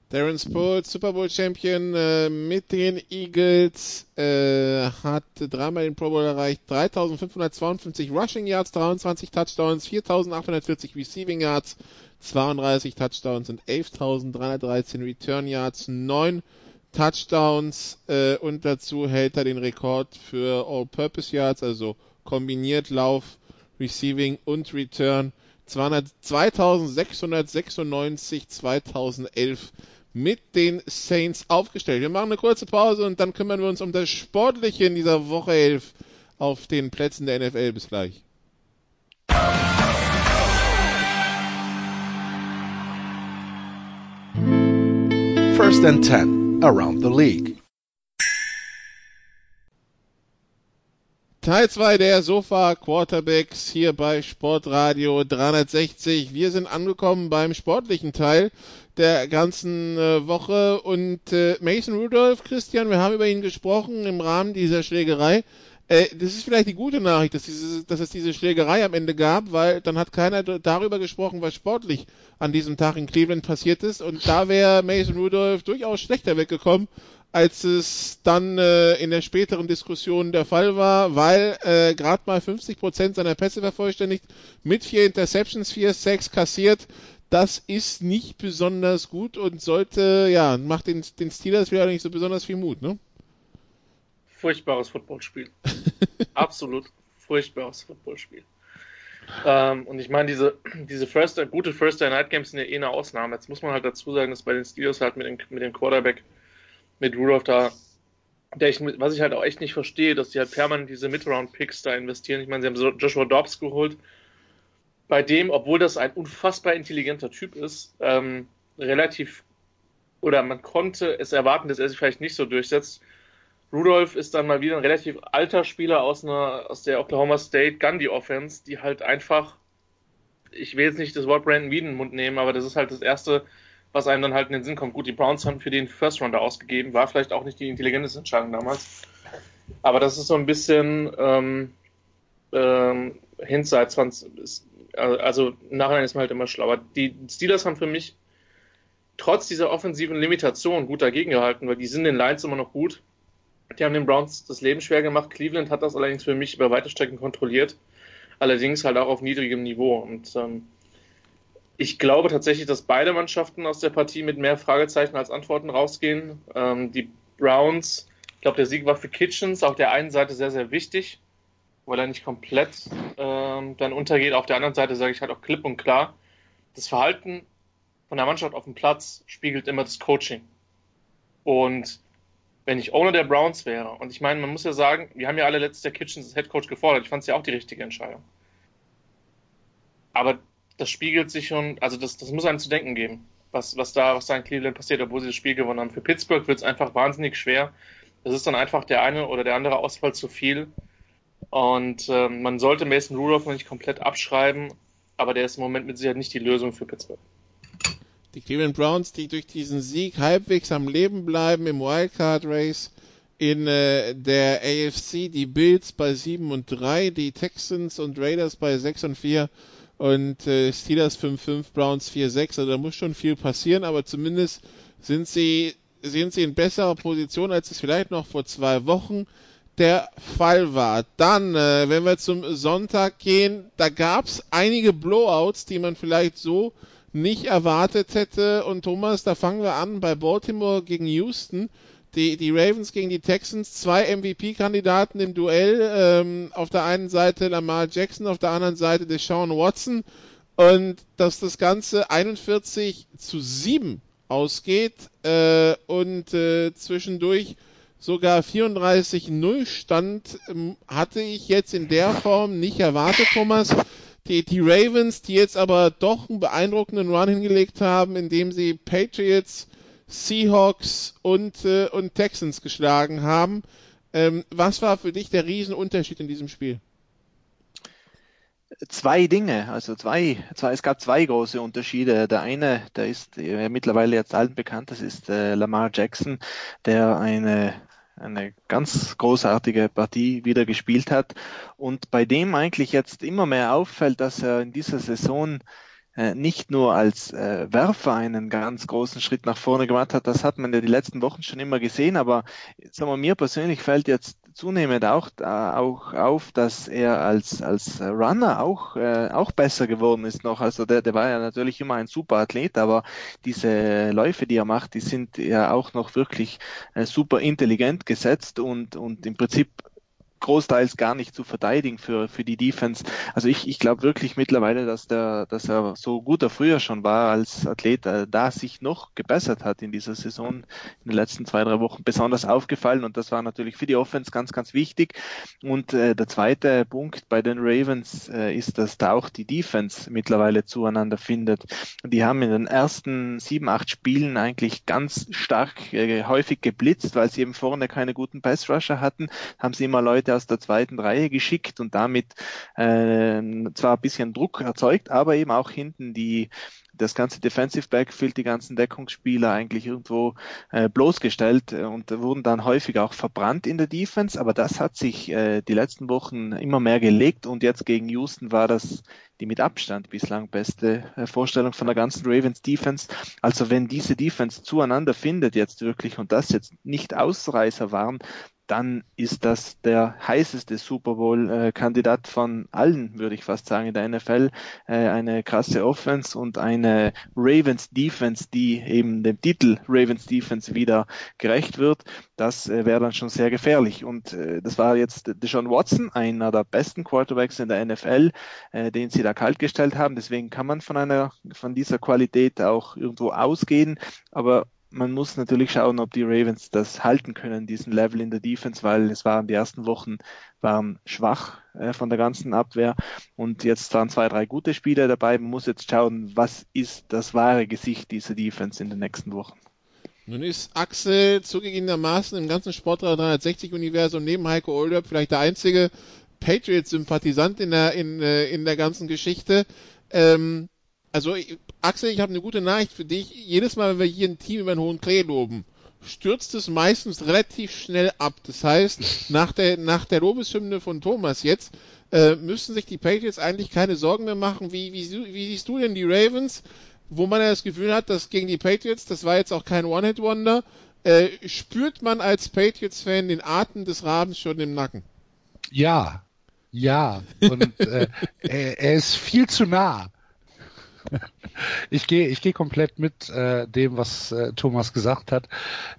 Darren Sproles, Super Bowl Champion äh, mit den Eagles, äh, hat dreimal den Pro Bowl erreicht, 3552 Rushing Yards, 23 Touchdowns, 4840 Receiving Yards, 32 Touchdowns und 11.313 Return Yards, 9 Touchdowns äh, und dazu hält er den Rekord für All-Purpose Yards, also kombiniert Lauf, Receiving und Return. 2696 2011 mit den Saints aufgestellt. Wir machen eine kurze Pause und dann kümmern wir uns um das Sportliche in dieser Woche 11 auf den Plätzen der NFL. Bis gleich. First and Ten around the league. Teil 2 der Sofa Quarterbacks hier bei Sportradio 360. Wir sind angekommen beim sportlichen Teil der ganzen äh, Woche und äh, Mason Rudolph, Christian, wir haben über ihn gesprochen im Rahmen dieser Schlägerei. Äh, das ist vielleicht die gute Nachricht, dass, diese, dass es diese Schlägerei am Ende gab, weil dann hat keiner darüber gesprochen, was sportlich an diesem Tag in Cleveland passiert ist. Und da wäre Mason Rudolph durchaus schlechter weggekommen, als es dann äh, in der späteren Diskussion der Fall war, weil äh, gerade mal 50 Prozent seiner Pässe vervollständigt, mit vier Interceptions, vier Sacks kassiert. Das ist nicht besonders gut und sollte, ja, macht den, den Steelers wieder nicht so besonders viel Mut, ne? Furchtbares Footballspiel. [LAUGHS] Absolut furchtbares Footballspiel. Ähm, und ich meine, diese, diese First, gute First Day Night Games sind ja eh eine Ausnahme. Jetzt muss man halt dazu sagen, dass bei den Steelers halt mit dem, mit dem Quarterback mit Rudolph da, ich, was ich halt auch echt nicht verstehe, dass die halt permanent diese Mid-Round-Picks da investieren. Ich meine, sie haben Joshua Dobbs geholt, bei dem, obwohl das ein unfassbar intelligenter Typ ist, ähm, relativ, oder man konnte es erwarten, dass er sich vielleicht nicht so durchsetzt. Rudolph ist dann mal wieder ein relativ alter Spieler aus, einer, aus der Oklahoma State Gundy Offense, die halt einfach, ich will jetzt nicht das Wort Brandon Whedon Mund nehmen, aber das ist halt das erste, was einem dann halt in den Sinn kommt. Gut, die Browns haben für den First Rounder ausgegeben, war vielleicht auch nicht die intelligenteste Entscheidung damals. Aber das ist so ein bisschen ähm, ähm, Hindsight 20, ist, also im Nachhinein ist man halt immer schlauer. Die Steelers haben für mich trotz dieser offensiven Limitation gut dagegen gehalten, weil die sind in den Lines immer noch gut. Die haben den Browns das Leben schwer gemacht. Cleveland hat das allerdings für mich über weite Strecken kontrolliert. Allerdings halt auch auf niedrigem Niveau. Und ähm, ich glaube tatsächlich, dass beide Mannschaften aus der Partie mit mehr Fragezeichen als Antworten rausgehen. Ähm, die Browns, ich glaube, der Sieg war für Kitchens auf der einen Seite sehr, sehr wichtig, weil er nicht komplett ähm, dann untergeht. Auf der anderen Seite sage ich halt auch klipp und klar, das Verhalten von der Mannschaft auf dem Platz spiegelt immer das Coaching. Und wenn ich Owner der Browns wäre, und ich meine, man muss ja sagen, wir haben ja alle letztes Jahr Kitchens als Head Coach gefordert, ich fand es ja auch die richtige Entscheidung. Aber das spiegelt sich schon, also das, das muss einem zu denken geben, was, was, da, was da in Cleveland passiert, obwohl sie das Spiel gewonnen haben. Für Pittsburgh wird es einfach wahnsinnig schwer. Es ist dann einfach der eine oder der andere Ausfall zu viel. Und äh, man sollte Mason Rudolph noch nicht komplett abschreiben, aber der ist im Moment mit Sicherheit nicht die Lösung für Pittsburgh. Die Cleveland Browns, die durch diesen Sieg halbwegs am Leben bleiben im Wildcard Race in äh, der AFC, die Bills bei 7 und 3, die Texans und Raiders bei 6 und 4 und äh, Steelers 5-5, Browns 4-6. Also da muss schon viel passieren, aber zumindest sind sie, sind sie in besserer Position, als es vielleicht noch vor zwei Wochen der Fall war. Dann, äh, wenn wir zum Sonntag gehen, da gab es einige Blowouts, die man vielleicht so nicht erwartet hätte. Und Thomas, da fangen wir an bei Baltimore gegen Houston die, die Ravens gegen die Texans, zwei MVP-Kandidaten im Duell. Ähm, auf der einen Seite Lamar Jackson, auf der anderen Seite Deshaun Watson. Und dass das Ganze 41 zu 7 ausgeht äh, und äh, zwischendurch sogar 34-0 stand, ähm, hatte ich jetzt in der Form nicht erwartet, Thomas. Die, die Ravens, die jetzt aber doch einen beeindruckenden Run hingelegt haben, indem sie Patriots Seahawks und, äh, und Texans geschlagen haben. Ähm, was war für dich der Riesenunterschied in diesem Spiel? Zwei Dinge, also zwei, zwei, es gab zwei große Unterschiede. Der eine, der ist mittlerweile jetzt allen bekannt, das ist äh, Lamar Jackson, der eine eine ganz großartige Partie wieder gespielt hat. Und bei dem eigentlich jetzt immer mehr auffällt, dass er in dieser Saison äh, nicht nur als äh, Werfer einen ganz großen Schritt nach vorne gemacht hat, das hat man ja die letzten Wochen schon immer gesehen, aber sagen wir, mir persönlich fällt jetzt zunehmend auch, äh, auch auf, dass er als, als Runner auch, äh, auch besser geworden ist noch. Also der, der war ja natürlich immer ein super Athlet, aber diese Läufe, die er macht, die sind ja auch noch wirklich äh, super intelligent gesetzt und, und im Prinzip großteils gar nicht zu verteidigen für, für die Defense. Also ich, ich glaube wirklich mittlerweile, dass der, dass er so gut er früher schon war als Athlet, äh, da sich noch gebessert hat in dieser Saison, in den letzten zwei, drei Wochen besonders aufgefallen und das war natürlich für die Offense ganz, ganz wichtig. Und äh, der zweite Punkt bei den Ravens äh, ist, dass da auch die Defense mittlerweile zueinander findet. Die haben in den ersten sieben, acht Spielen eigentlich ganz stark äh, häufig geblitzt, weil sie eben vorne keine guten Pass-Rusher hatten, haben sie immer Leute Leute aus der zweiten Reihe geschickt und damit äh, zwar ein bisschen Druck erzeugt, aber eben auch hinten die das ganze Defensive Backfield, die ganzen Deckungsspieler eigentlich irgendwo äh, bloßgestellt äh, und wurden dann häufig auch verbrannt in der Defense, aber das hat sich äh, die letzten Wochen immer mehr gelegt und jetzt gegen Houston war das die mit Abstand bislang beste äh, Vorstellung von der ganzen Ravens Defense. Also wenn diese Defense zueinander findet jetzt wirklich und das jetzt nicht Ausreißer waren, dann ist das der heißeste Super Bowl-Kandidat von allen, würde ich fast sagen, in der NFL. Äh, eine krasse Offense und eine Ravens Defense, die eben dem Titel Ravens Defense wieder gerecht wird. Das äh, wäre dann schon sehr gefährlich. Und äh, das war jetzt Deshaun Watson, einer der besten Quarterbacks in der NFL, den sie da kaltgestellt haben. Deswegen kann man von einer, von dieser Qualität auch irgendwo ausgehen. Aber man muss natürlich schauen, ob die Ravens das halten können, diesen Level in der Defense, weil es waren die ersten Wochen waren schwach äh, von der ganzen Abwehr und jetzt waren zwei, drei gute Spieler dabei. Man muss jetzt schauen, was ist das wahre Gesicht dieser Defense in den nächsten Wochen. Nun ist Axel zugegebenermaßen im ganzen Sportler 360-Universum neben Heiko Olderb vielleicht der einzige Patriots-Sympathisant in der, in, äh, in der ganzen Geschichte. Ähm, also Axel, ich habe eine gute Nachricht für dich. Jedes Mal, wenn wir hier ein Team über einen hohen Klee loben, stürzt es meistens relativ schnell ab. Das heißt, nach der, nach der Lobeshymne von Thomas jetzt, äh, müssen sich die Patriots eigentlich keine Sorgen mehr machen. Wie, wie, wie siehst du denn die Ravens, wo man ja das Gefühl hat, dass gegen die Patriots, das war jetzt auch kein One-Hit-Wonder, äh, spürt man als Patriots-Fan den Atem des Rabens schon im Nacken? Ja, ja. Und äh, [LAUGHS] er ist viel zu nah. [LAUGHS] ich gehe ich gehe komplett mit äh, dem, was äh, Thomas gesagt hat.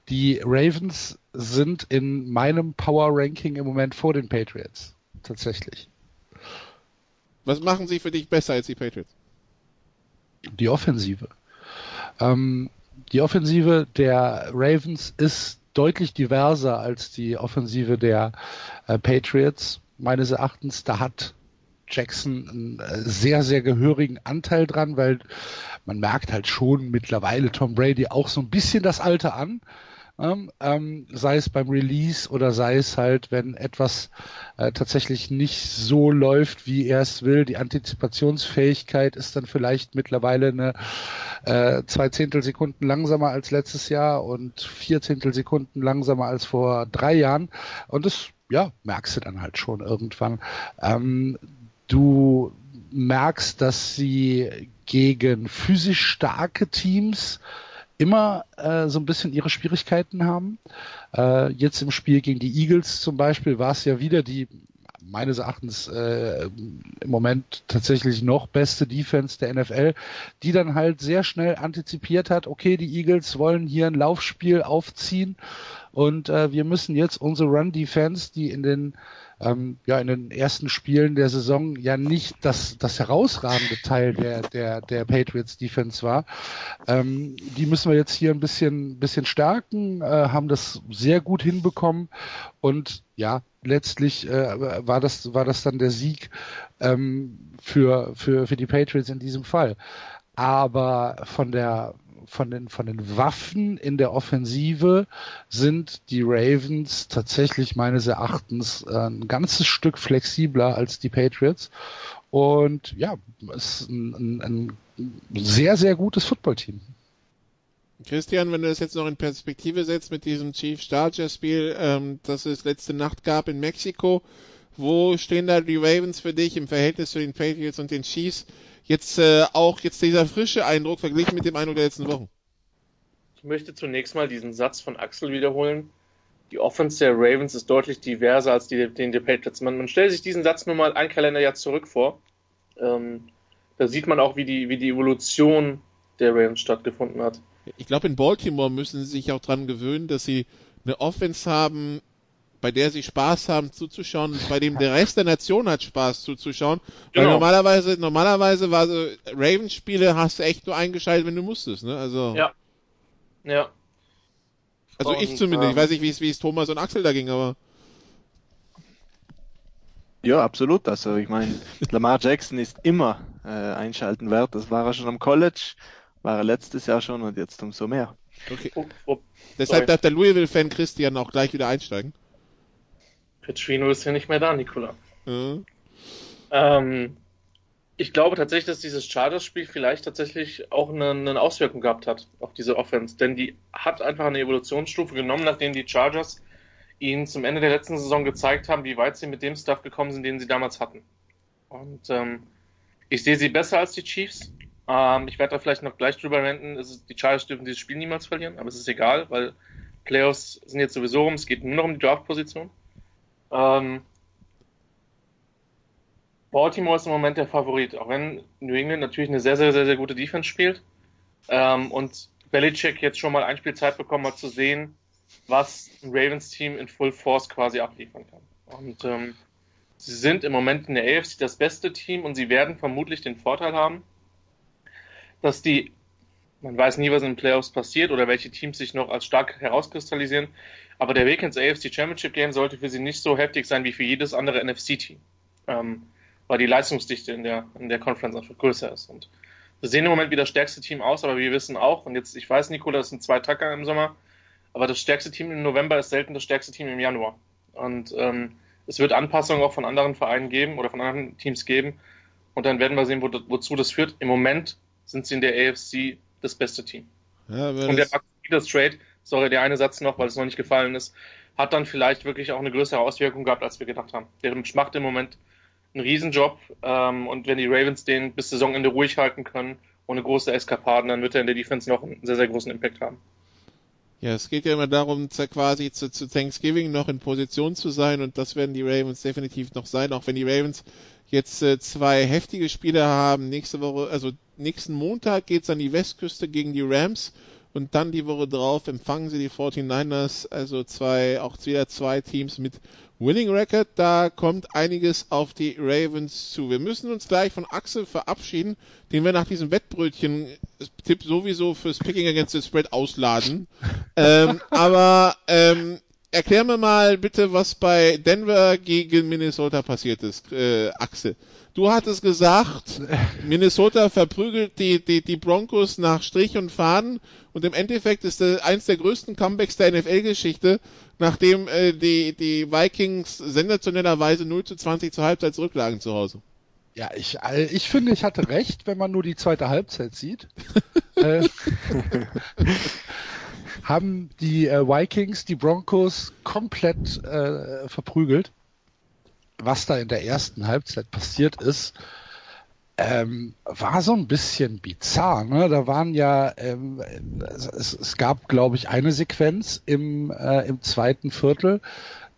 Die Ravens sind in meinem Power Ranking im Moment vor den Patriots. Tatsächlich. Was machen sie für dich besser als die Patriots? Die Offensive. Ähm, die Offensive der Ravens ist deutlich diverser als die Offensive der äh, Patriots. Meines Erachtens, da hat Jackson einen äh, sehr, sehr gehörigen Anteil dran, weil man merkt halt schon mittlerweile Tom Brady auch so ein bisschen das Alte an. Ähm, ähm, sei es beim Release oder sei es halt, wenn etwas äh, tatsächlich nicht so läuft, wie er es will. Die Antizipationsfähigkeit ist dann vielleicht mittlerweile eine äh, zwei Zehntelsekunden langsamer als letztes Jahr und vier Zehntelsekunden langsamer als vor drei Jahren. Und das ja, merkst du dann halt schon irgendwann. Ähm, Du merkst, dass sie gegen physisch starke Teams immer äh, so ein bisschen ihre Schwierigkeiten haben. Äh, jetzt im Spiel gegen die Eagles zum Beispiel war es ja wieder die meines Erachtens äh, im Moment tatsächlich noch beste Defense der NFL, die dann halt sehr schnell antizipiert hat, okay, die Eagles wollen hier ein Laufspiel aufziehen und äh, wir müssen jetzt unsere Run-Defense, die in den ähm, ja in den ersten Spielen der Saison ja nicht das, das herausragende Teil der, der, der Patriots Defense war. Ähm, die müssen wir jetzt hier ein bisschen, bisschen stärken, äh, haben das sehr gut hinbekommen und ja, letztlich äh, war das war das dann der Sieg ähm, für für für die Patriots in diesem Fall. Aber von der von den, von den Waffen in der Offensive sind die Ravens tatsächlich meines Erachtens äh, ein ganzes Stück flexibler als die Patriots. Und ja, es ist ein, ein, ein sehr, sehr gutes Footballteam. Christian, wenn du das jetzt noch in Perspektive setzt mit diesem Chief Chargers Spiel, ähm, das es letzte Nacht gab in Mexiko, wo stehen da die Ravens für dich im Verhältnis zu den Patriots und den Chiefs? Jetzt äh, auch jetzt dieser frische Eindruck verglichen mit dem Eindruck der letzten Wochen? Ich möchte zunächst mal diesen Satz von Axel wiederholen. Die Offense der Ravens ist deutlich diverser als die den der Patriots. Man, man stellt sich diesen Satz nur mal ein Kalenderjahr zurück vor. Ähm, da sieht man auch, wie die, wie die Evolution der Ravens stattgefunden hat. Ich glaube, in Baltimore müssen sie sich auch dran gewöhnen, dass sie eine Offense haben, bei der sie Spaß haben zuzuschauen und bei dem der Rest der Nation hat Spaß zuzuschauen. Weil genau. normalerweise, normalerweise war so, Ravens-Spiele hast du echt nur eingeschaltet, wenn du musstest, ne? Also. Ja. Ja. Also und, ich zumindest, ähm, ich weiß nicht, wie es, wie es Thomas und Axel da ging, aber. Ja, absolut. Also ich meine, Lamar Jackson ist immer äh, einschalten wert. Das war er schon am College, war er letztes Jahr schon und jetzt umso mehr. Okay. Oh, oh, Deshalb darf der Louisville-Fan Christian auch gleich wieder einsteigen. Petrino ist ja nicht mehr da, Nicola. Mhm. Ähm, ich glaube tatsächlich, dass dieses Chargers-Spiel vielleicht tatsächlich auch eine, eine, Auswirkung gehabt hat auf diese Offense, denn die hat einfach eine Evolutionsstufe genommen, nachdem die Chargers ihnen zum Ende der letzten Saison gezeigt haben, wie weit sie mit dem Stuff gekommen sind, den sie damals hatten. Und ähm, ich sehe sie besser als die Chiefs. Ähm, ich werde da vielleicht noch gleich drüber renten. die Chargers dürfen dieses Spiel niemals verlieren, aber es ist egal, weil Playoffs sind jetzt sowieso rum. Es geht nur noch um die Draft-Position. Ähm, Baltimore ist im Moment der Favorit, auch wenn New England natürlich eine sehr, sehr, sehr, sehr gute Defense spielt. Ähm, und Belichick jetzt schon mal ein Spiel Zeit bekommen hat zu sehen, was ein Ravens-Team in Full Force quasi abliefern kann. Und ähm, sie sind im Moment in der AFC das beste Team und sie werden vermutlich den Vorteil haben, dass die, man weiß nie, was in den Playoffs passiert oder welche Teams sich noch als stark herauskristallisieren, aber der Weg ins AFC Championship Game sollte für sie nicht so heftig sein wie für jedes andere NFC-Team. Ähm, weil die Leistungsdichte in der, in der Conference einfach größer ist. Und wir sehen im Moment wie das stärkste Team aus, aber wir wissen auch, und jetzt, ich weiß, Nikola, das sind zwei Tacker im Sommer, aber das stärkste Team im November ist selten das stärkste Team im Januar. Und ähm, es wird Anpassungen auch von anderen Vereinen geben oder von anderen Teams geben. Und dann werden wir sehen, wo, wozu das führt. Im Moment sind sie in der AFC das beste Team. Ja, und der Peters Trade, sorry, der eine Satz noch, weil es noch nicht gefallen ist, hat dann vielleicht wirklich auch eine größere Auswirkung gehabt, als wir gedacht haben. Der macht im Moment ein Riesenjob. Ähm, und wenn die Ravens den bis Saisonende ruhig halten können, ohne große Eskapaden, dann wird er in der Defense noch einen sehr, sehr großen Impact haben. Ja, es geht ja immer darum, quasi zu, zu Thanksgiving noch in Position zu sein und das werden die Ravens definitiv noch sein, auch wenn die Ravens jetzt äh, zwei heftige Spiele haben. Nächste Woche, also nächsten Montag geht's an die Westküste gegen die Rams und dann die Woche drauf empfangen sie die 49ers, also zwei, auch wieder zwei Teams mit Winning Record, da kommt einiges auf die Ravens zu. Wir müssen uns gleich von Axel verabschieden, den wir nach diesem Wettbrötchen-Tipp sowieso fürs Picking Against the Spread ausladen. [LAUGHS] ähm, aber ähm, erklär mir mal bitte, was bei Denver gegen Minnesota passiert ist, äh, Axel. Du hattest gesagt, [LAUGHS] Minnesota verprügelt die, die, die Broncos nach Strich und Faden und im Endeffekt ist das eins der größten Comebacks der NFL-Geschichte, nachdem äh, die, die Vikings sensationellerweise 0 zu 20 zur Halbzeit zurücklagen zu Hause. Ja, ich, ich finde, ich hatte recht, wenn man nur die zweite Halbzeit sieht. [LAUGHS] äh, [LAUGHS] haben die äh, Vikings die Broncos komplett äh, verprügelt was da in der ersten Halbzeit passiert ist, ähm, war so ein bisschen bizarr. Ne? Da waren ja, ähm, es, es gab, glaube ich, eine Sequenz im, äh, im zweiten Viertel.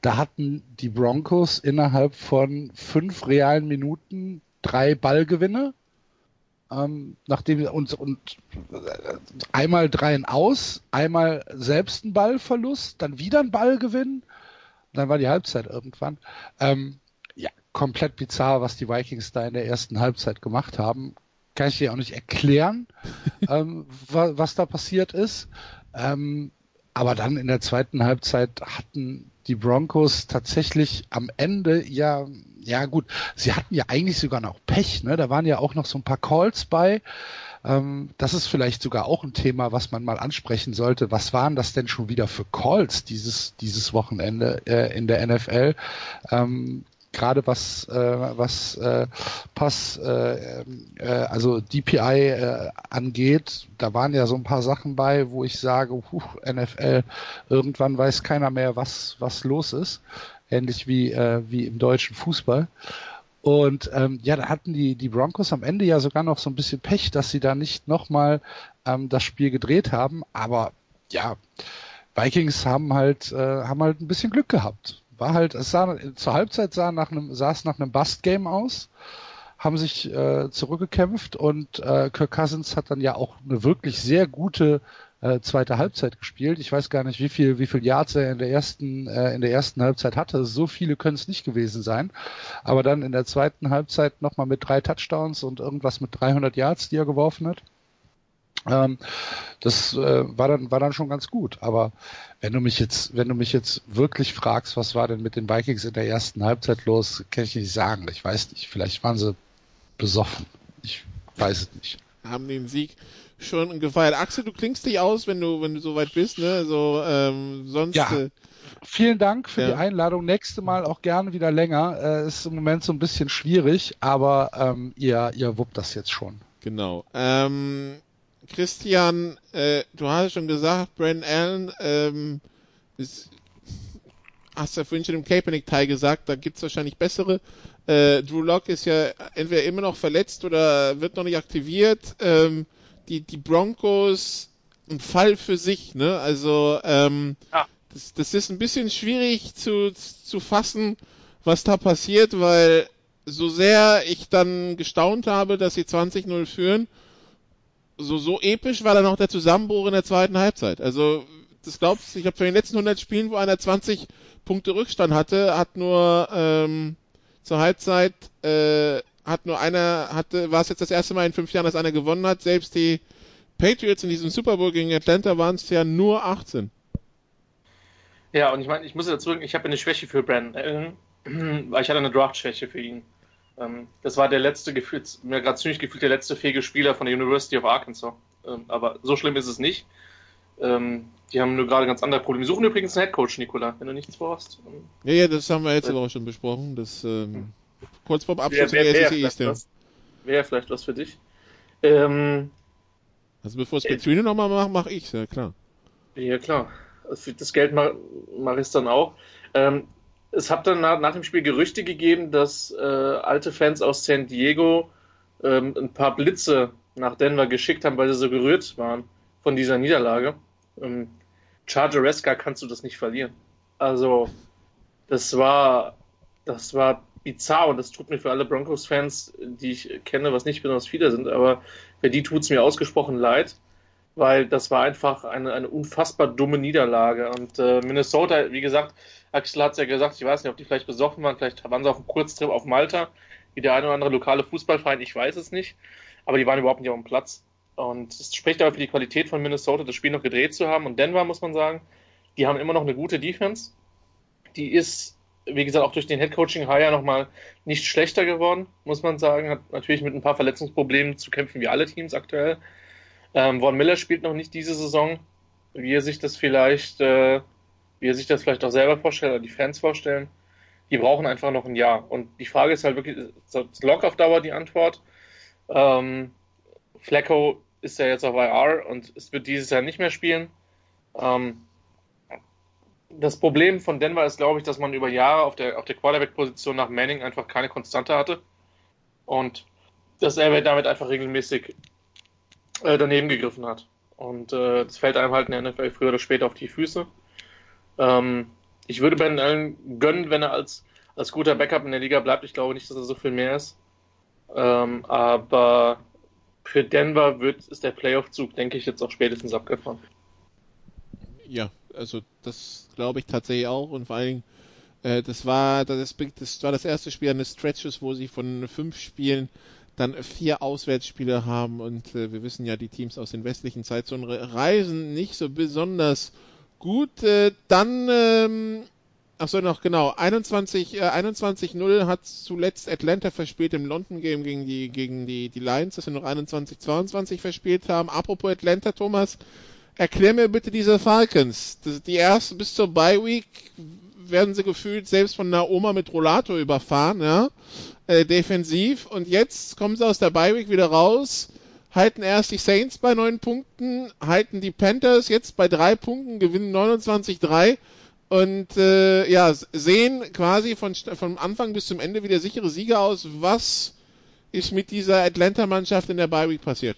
Da hatten die Broncos innerhalb von fünf realen Minuten drei Ballgewinne. Ähm, nachdem und, und äh, einmal dreien aus, einmal selbst ein Ballverlust, dann wieder ein Ballgewinn, dann war die Halbzeit irgendwann. Ähm, komplett bizarr, was die Vikings da in der ersten Halbzeit gemacht haben. Kann ich dir auch nicht erklären, [LAUGHS] ähm, wa was da passiert ist. Ähm, aber dann in der zweiten Halbzeit hatten die Broncos tatsächlich am Ende ja, ja gut, sie hatten ja eigentlich sogar noch Pech, ne? Da waren ja auch noch so ein paar Calls bei. Ähm, das ist vielleicht sogar auch ein Thema, was man mal ansprechen sollte. Was waren das denn schon wieder für Calls dieses, dieses Wochenende äh, in der NFL? Ähm, gerade was äh, was äh, Pass äh, äh, also DPI äh, angeht, da waren ja so ein paar Sachen bei, wo ich sage, huch, NFL, irgendwann weiß keiner mehr, was was los ist, ähnlich wie äh, wie im deutschen Fußball. Und ähm, ja, da hatten die die Broncos am Ende ja sogar noch so ein bisschen Pech, dass sie da nicht nochmal ähm, das Spiel gedreht haben. Aber ja, Vikings haben halt äh, haben halt ein bisschen Glück gehabt war halt, es sah zur Halbzeit sah nach einem, sah es nach einem Bust-Game aus, haben sich äh, zurückgekämpft und äh, Kirk Cousins hat dann ja auch eine wirklich sehr gute äh, zweite Halbzeit gespielt. Ich weiß gar nicht, wie viel, wie viel Yards er in der ersten, äh, in der ersten Halbzeit hatte. So viele können es nicht gewesen sein. Aber dann in der zweiten Halbzeit nochmal mit drei Touchdowns und irgendwas mit 300 Yards, die er geworfen hat. Ähm, das äh, war dann war dann schon ganz gut. Aber wenn du mich jetzt wenn du mich jetzt wirklich fragst, was war denn mit den Vikings in der ersten Halbzeit los, kann ich nicht sagen. Ich weiß nicht. Vielleicht waren sie besoffen. Ich weiß es nicht. Haben den Sieg schon gefeiert. Axel, du klingst dich aus, wenn du wenn du soweit bist. Ne? Also ähm, sonst. Ja. Äh, Vielen Dank für ja. die Einladung. Nächste Mal auch gerne wieder länger. Äh, ist im Moment so ein bisschen schwierig, aber ähm, ihr, ihr wuppt das jetzt schon. Genau. Ähm, Christian, äh, du hast schon gesagt, Brandon Allen ähm, ist, hast ja vorhin schon im Kaepernick-Teil gesagt, da gibt's wahrscheinlich bessere. Äh, Drew Locke ist ja entweder immer noch verletzt oder wird noch nicht aktiviert. Ähm, die, die Broncos, ein Fall für sich, ne? Also, ähm, ja. das, das ist ein bisschen schwierig zu, zu fassen, was da passiert, weil so sehr ich dann gestaunt habe, dass sie 20-0 führen, so, so episch war dann auch der Zusammenbruch in der zweiten Halbzeit. Also, das glaubst du, ich glaube, für den letzten 100 Spielen, wo einer 20 Punkte Rückstand hatte, hat nur ähm, zur Halbzeit äh, hat nur einer, hatte, war es jetzt das erste Mal in fünf Jahren, dass einer gewonnen hat. Selbst die Patriots in diesem Super Bowl gegen Atlanta waren es ja nur 18. Ja, und ich meine, ich muss dazu sagen, ich habe eine Schwäche für Brandon weil ich hatte eine Draft-Schwäche für ihn. Ähm, das war der letzte, gefühlt, mir gerade ziemlich gefühlt der letzte fähige Spieler von der University of Arkansas. Ähm, aber so schlimm ist es nicht. Ähm, die haben nur gerade ganz andere Probleme. Die suchen übrigens einen Headcoach, Nikola, wenn du nichts vorhast. Ja, ja, das haben wir jetzt aber auch schon besprochen. Das, ähm, kurz vorm Abschluss wer, wer, der SEC ist Wäre vielleicht was für dich. Ähm, also bevor es Petrine nochmal macht, mache ich ja klar. Ja, klar. Für das Geld mache mach ich es dann auch. Ähm, es hat dann nach, nach, dem Spiel Gerüchte gegeben, dass äh, alte Fans aus San Diego ähm, ein paar Blitze nach Denver geschickt haben, weil sie so gerührt waren von dieser Niederlage. Ähm, Chargeresca kannst du das nicht verlieren. Also, das war, das war bizarr und das tut mir für alle Broncos-Fans, die ich kenne, was nicht besonders viele sind, aber für die tut es mir ausgesprochen leid, weil das war einfach eine, eine unfassbar dumme Niederlage. Und äh, Minnesota, wie gesagt, Axel hat es ja gesagt, ich weiß nicht, ob die vielleicht besoffen waren, vielleicht waren sie auf einem Kurztrip auf Malta, wie der eine oder andere lokale Fußballverein, ich weiß es nicht, aber die waren überhaupt nicht auf dem Platz. Und es spricht aber für die Qualität von Minnesota, das Spiel noch gedreht zu haben. Und Denver, muss man sagen, die haben immer noch eine gute Defense. Die ist, wie gesagt, auch durch den Headcoaching-Hire nochmal nicht schlechter geworden, muss man sagen. Hat natürlich mit ein paar Verletzungsproblemen zu kämpfen, wie alle Teams aktuell. Ähm, Von Miller spielt noch nicht diese Saison, wie er sich das vielleicht, äh, wie er sich das vielleicht auch selber vorstellt oder die Fans vorstellen. Die brauchen einfach noch ein Jahr. Und die Frage ist halt wirklich, ist Lock auf Dauer die Antwort? Ähm, Flacco ist ja jetzt auf IR und es wird dieses Jahr nicht mehr spielen. Ähm, das Problem von Denver ist, glaube ich, dass man über Jahre auf der, auf der Quarterback-Position nach Manning einfach keine Konstante hatte. Und dass er damit einfach regelmäßig äh, daneben gegriffen hat. Und äh, das fällt einem halt in der NFL früher oder später auf die Füße. Ähm, ich würde Ben Allen gönnen, wenn er als, als guter Backup in der Liga bleibt. Ich glaube nicht, dass er so viel mehr ist. Ähm, aber für Denver wird, ist der Playoff-Zug, denke ich, jetzt auch spätestens abgefahren. Ja, also das glaube ich tatsächlich auch und vor allen Dingen, äh, das war das, das war das erste Spiel eines Stretches, wo sie von fünf Spielen dann vier Auswärtsspiele haben und äh, wir wissen ja, die Teams aus den westlichen Zeitzonen reisen nicht so besonders gut. Äh, dann ähm, Achso, noch genau. 21, äh, 21-0 hat zuletzt Atlanta verspielt im London Game gegen die, gegen die, die Lions, dass sie noch 21-22 verspielt haben. Apropos Atlanta, Thomas, erklär mir bitte diese Falcons. Das, die ersten bis zur Bye Week werden sie gefühlt selbst von einer Oma mit Rollator überfahren, ja, äh, defensiv. Und jetzt kommen sie aus der Bye Week wieder raus, halten erst die Saints bei neun Punkten, halten die Panthers jetzt bei drei Punkten, gewinnen 29-3 und äh, ja, sehen quasi von, von Anfang bis zum Ende wie der sichere Sieger aus. Was ist mit dieser Atlanta-Mannschaft in der Bye Week passiert?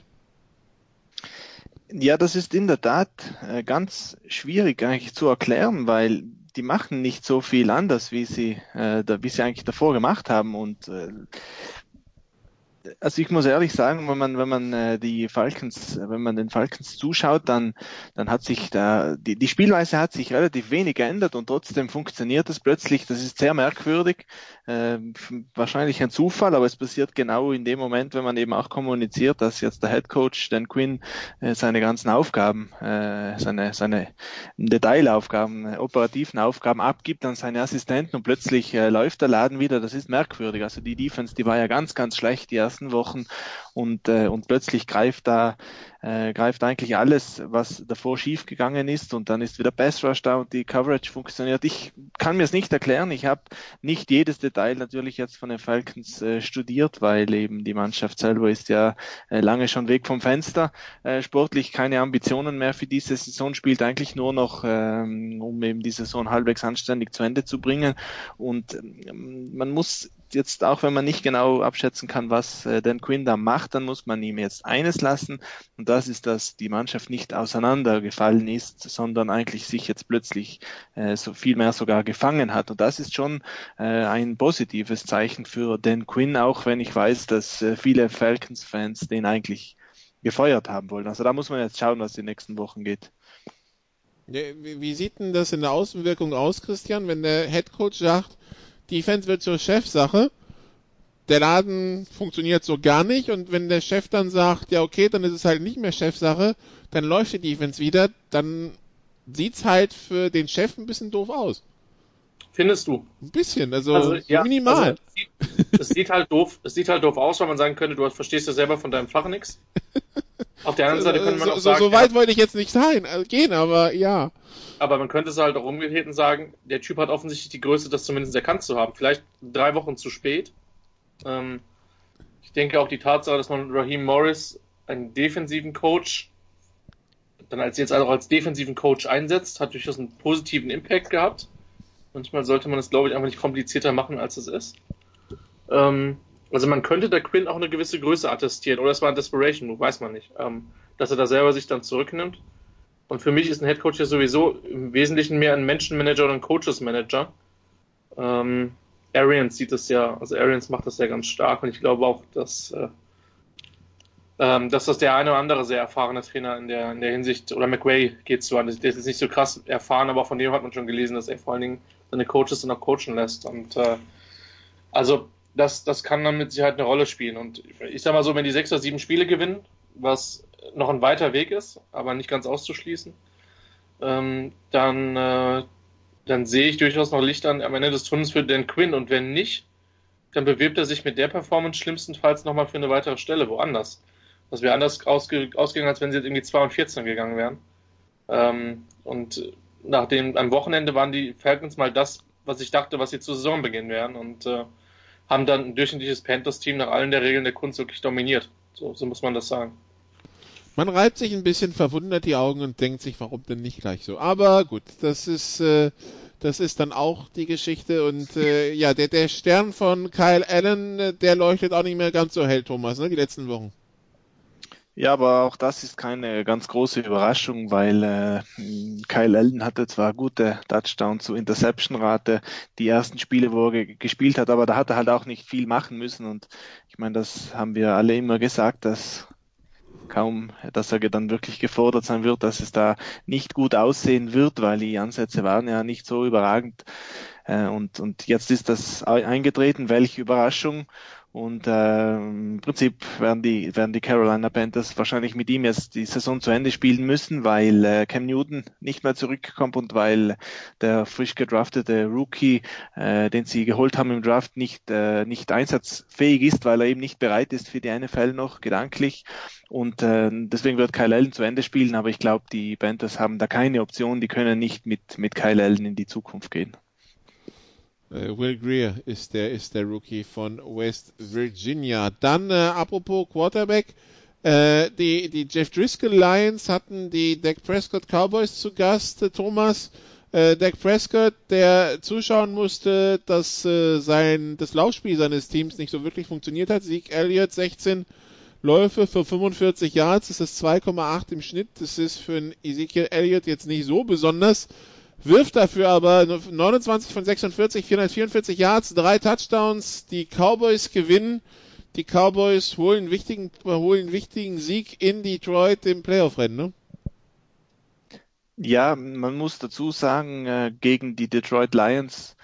Ja, das ist in der Tat äh, ganz schwierig eigentlich zu erklären, weil die machen nicht so viel anders, wie sie, äh, da, wie sie eigentlich davor gemacht haben. Und äh, also ich muss ehrlich sagen, wenn man wenn man äh, die Falcons, wenn man den Falcons zuschaut, dann dann hat sich da die, die Spielweise hat sich relativ wenig geändert und trotzdem funktioniert es plötzlich. Das ist sehr merkwürdig, äh, wahrscheinlich ein Zufall, aber es passiert genau in dem Moment, wenn man eben auch kommuniziert, dass jetzt der Head Coach Dan Quinn äh, seine ganzen Aufgaben, äh, seine seine Detailaufgaben, äh, operativen Aufgaben abgibt an seine Assistenten und plötzlich äh, läuft der Laden wieder. Das ist merkwürdig. Also die Defense, die war ja ganz ganz schlecht die ersten Wochen und, äh, und plötzlich greift da äh, greift eigentlich alles, was davor schiefgegangen ist und dann ist wieder Pass Rush da und die Coverage funktioniert. Ich kann mir es nicht erklären. Ich habe nicht jedes Detail natürlich jetzt von den Falcons äh, studiert, weil eben die Mannschaft selber ist ja äh, lange schon weg vom Fenster. Äh, sportlich keine Ambitionen mehr für diese Saison, spielt eigentlich nur noch, ähm, um eben die Saison halbwegs anständig zu Ende zu bringen. Und ähm, man muss jetzt auch wenn man nicht genau abschätzen kann, was äh, Dan Quinn da macht, dann muss man ihm jetzt eines lassen und das ist, dass die Mannschaft nicht auseinandergefallen ist, sondern eigentlich sich jetzt plötzlich äh, so viel mehr sogar gefangen hat und das ist schon äh, ein positives Zeichen für Dan Quinn, auch wenn ich weiß, dass äh, viele Falcons-Fans den eigentlich gefeuert haben wollen. Also da muss man jetzt schauen, was die nächsten Wochen geht. Wie sieht denn das in der Außenwirkung aus, Christian, wenn der Head Coach sagt, Defense wird zur Chefsache. Der Laden funktioniert so gar nicht und wenn der Chef dann sagt, ja okay, dann ist es halt nicht mehr Chefsache, dann läuft die Defense wieder, dann sieht's halt für den Chef ein bisschen doof aus. Findest du? Ein bisschen, also, also ja, minimal. Also, es, sieht halt doof, es sieht halt doof aus, weil man sagen könnte, du verstehst ja selber von deinem Fach nichts. Auf der anderen Seite könnte man so, auch sagen. So weit ja, wollte ich jetzt nicht sein, also gehen, aber ja. Aber man könnte es halt auch umgekehrt und sagen, der Typ hat offensichtlich die Größe, das zumindest erkannt zu haben. Vielleicht drei Wochen zu spät. Ähm, ich denke auch die Tatsache, dass man Raheem Morris, einen defensiven Coach, dann als jetzt auch als defensiven Coach einsetzt, hat durchaus einen positiven Impact gehabt. Manchmal sollte man es, glaube ich, einfach nicht komplizierter machen, als es ist. Ähm, also man könnte der Quinn auch eine gewisse Größe attestieren, oder es war ein Desperation Move, weiß man nicht. Ähm, dass er da selber sich dann zurücknimmt. Und für mich ist ein Headcoach ja sowieso im Wesentlichen mehr ein Menschenmanager oder ein Coaches-Manager. Ähm, Arians sieht das ja, also Arians macht das ja ganz stark und ich glaube auch, dass, äh, ähm, dass das der eine oder andere sehr erfahrene Trainer in der, in der Hinsicht, oder McWay geht so an, der ist nicht so krass erfahren, aber von dem hat man schon gelesen, dass er vor allen Dingen seine Coaches dann auch coachen lässt. Und äh, also das, das kann dann mit Sicherheit eine Rolle spielen. Und ich sag mal so, wenn die sechs oder sieben Spiele gewinnen, was noch ein weiter Weg ist, aber nicht ganz auszuschließen, ähm, dann, äh, dann sehe ich durchaus noch Licht an, am Ende des Tunnels für Dan Quinn. Und wenn nicht, dann bewirbt er sich mit der Performance schlimmstenfalls nochmal für eine weitere Stelle woanders. Das wäre anders ausge ausgegangen, als wenn sie jetzt irgendwie 2 und 14 gegangen wären. Ähm, und nachdem am Wochenende waren die Falcons mal das, was ich dachte, was sie zur Saisonbeginn wären. Und äh, haben dann ein durchschnittliches Panthers-Team nach allen der Regeln der Kunst wirklich dominiert. So, so muss man das sagen. Man reibt sich ein bisschen verwundert die Augen und denkt sich, warum denn nicht gleich so. Aber gut, das ist, äh, das ist dann auch die Geschichte. Und äh, ja, der, der Stern von Kyle Allen, äh, der leuchtet auch nicht mehr ganz so hell, Thomas, ne, die letzten Wochen. Ja, aber auch das ist keine ganz große Überraschung, weil äh, Kyle Allen hatte zwar gute Touchdown zu Interception-Rate, die ersten Spiele, wo er gespielt hat, aber da hat er halt auch nicht viel machen müssen und ich meine, das haben wir alle immer gesagt, dass kaum, dass er dann wirklich gefordert sein wird, dass es da nicht gut aussehen wird, weil die Ansätze waren ja nicht so überragend. Äh, und, und jetzt ist das eingetreten, welche Überraschung. Und äh, im Prinzip werden die, werden die Carolina Panthers wahrscheinlich mit ihm jetzt die Saison zu Ende spielen müssen, weil äh, Cam Newton nicht mehr zurückkommt und weil der frisch gedraftete Rookie, äh, den sie geholt haben im Draft, nicht, äh, nicht einsatzfähig ist, weil er eben nicht bereit ist für die NFL noch gedanklich. Und äh, deswegen wird Kyle Allen zu Ende spielen, aber ich glaube, die Panthers haben da keine Option, die können nicht mit, mit Kyle Allen in die Zukunft gehen. Äh, Will Greer ist der, ist der Rookie von West Virginia. Dann, äh, apropos Quarterback, äh, die, die Jeff Driscoll Lions hatten die Dak Prescott Cowboys zu Gast, äh, Thomas. Äh, Dak Prescott, der zuschauen musste, dass äh, sein, das Laufspiel seines Teams nicht so wirklich funktioniert hat. Sieg Elliott 16 Läufe für 45 Yards, das ist 2,8 im Schnitt. Das ist für Ezekiel Elliott jetzt nicht so besonders wirft dafür aber 29 von 46, 444 Yards, drei Touchdowns. Die Cowboys gewinnen. Die Cowboys holen wichtigen, holen wichtigen Sieg in Detroit im Playoff-Rennen, ne? Ja, man muss dazu sagen, äh, gegen die Detroit Lions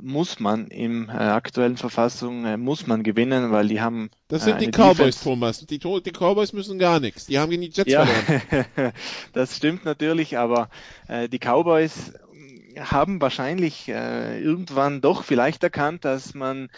muss man im äh, aktuellen Verfassung äh, muss man gewinnen, weil die haben. Das sind die Cowboys, Defense. Thomas. Die, die, Cowboys müssen gar nichts. Die haben gegen die Jets ja, verloren. [LAUGHS] das stimmt natürlich, aber die Cowboys haben wahrscheinlich äh, irgendwann doch vielleicht erkannt, dass man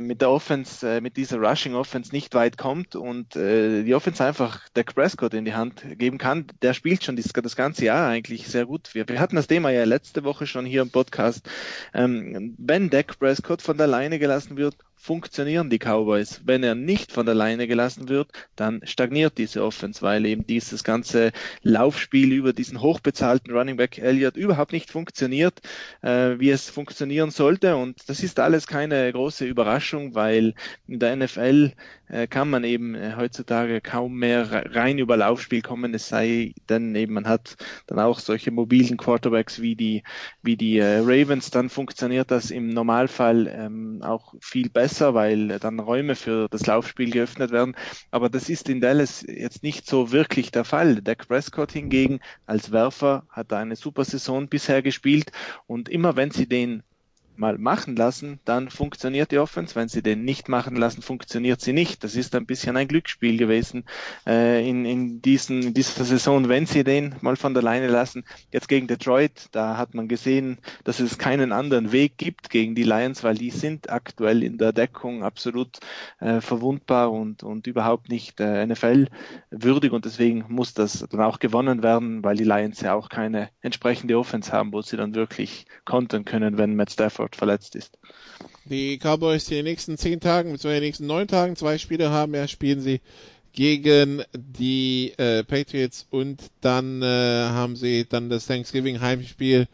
mit der Offense, äh, mit dieser Rushing Offense nicht weit kommt und äh, die Offense einfach Dak Prescott in die Hand geben kann. Der spielt schon das, ganze Jahr eigentlich sehr gut. Wir, wir hatten das Thema ja letzte Woche schon hier im Podcast. Ähm, wenn Dak Prescott von der Leine gelassen wird, funktionieren die Cowboys. Wenn er nicht von der Leine gelassen wird, dann stagniert diese Offense, weil eben dieses ganze Laufspiel über diesen hochbezahlten Running Back Elliott überhaupt nicht funktioniert, äh, wie es funktionieren sollte. Und das ist alles keine große Überraschung, weil in der NFL äh, kann man eben äh, heutzutage kaum mehr rein über Laufspiel kommen, es sei denn eben man hat dann auch solche mobilen Quarterbacks wie die, wie die äh, Ravens, dann funktioniert das im Normalfall ähm, auch viel besser, weil dann Räume für das Laufspiel geöffnet werden. Aber das ist in Dallas jetzt nicht so wirklich der Fall. Dak Prescott hingegen als Werfer hat eine super Saison bisher gespielt und immer wenn sie den mal machen lassen, dann funktioniert die Offense. Wenn sie den nicht machen lassen, funktioniert sie nicht. Das ist ein bisschen ein Glücksspiel gewesen äh, in, in, diesen, in dieser Saison, wenn sie den mal von der Leine lassen. Jetzt gegen Detroit, da hat man gesehen, dass es keinen anderen Weg gibt gegen die Lions, weil die sind aktuell in der Deckung absolut äh, verwundbar und, und überhaupt nicht äh, NFL würdig und deswegen muss das dann auch gewonnen werden, weil die Lions ja auch keine entsprechende Offense haben, wo sie dann wirklich kontern können, wenn Matt Stafford Stafford verletzt ist. Die Cowboys, die in den nächsten zehn Tagen, beziehungsweise in den nächsten neun Tagen zwei Spiele haben, ja, spielen sie gegen die äh, Patriots und dann äh, haben sie dann das Thanksgiving Heimspiel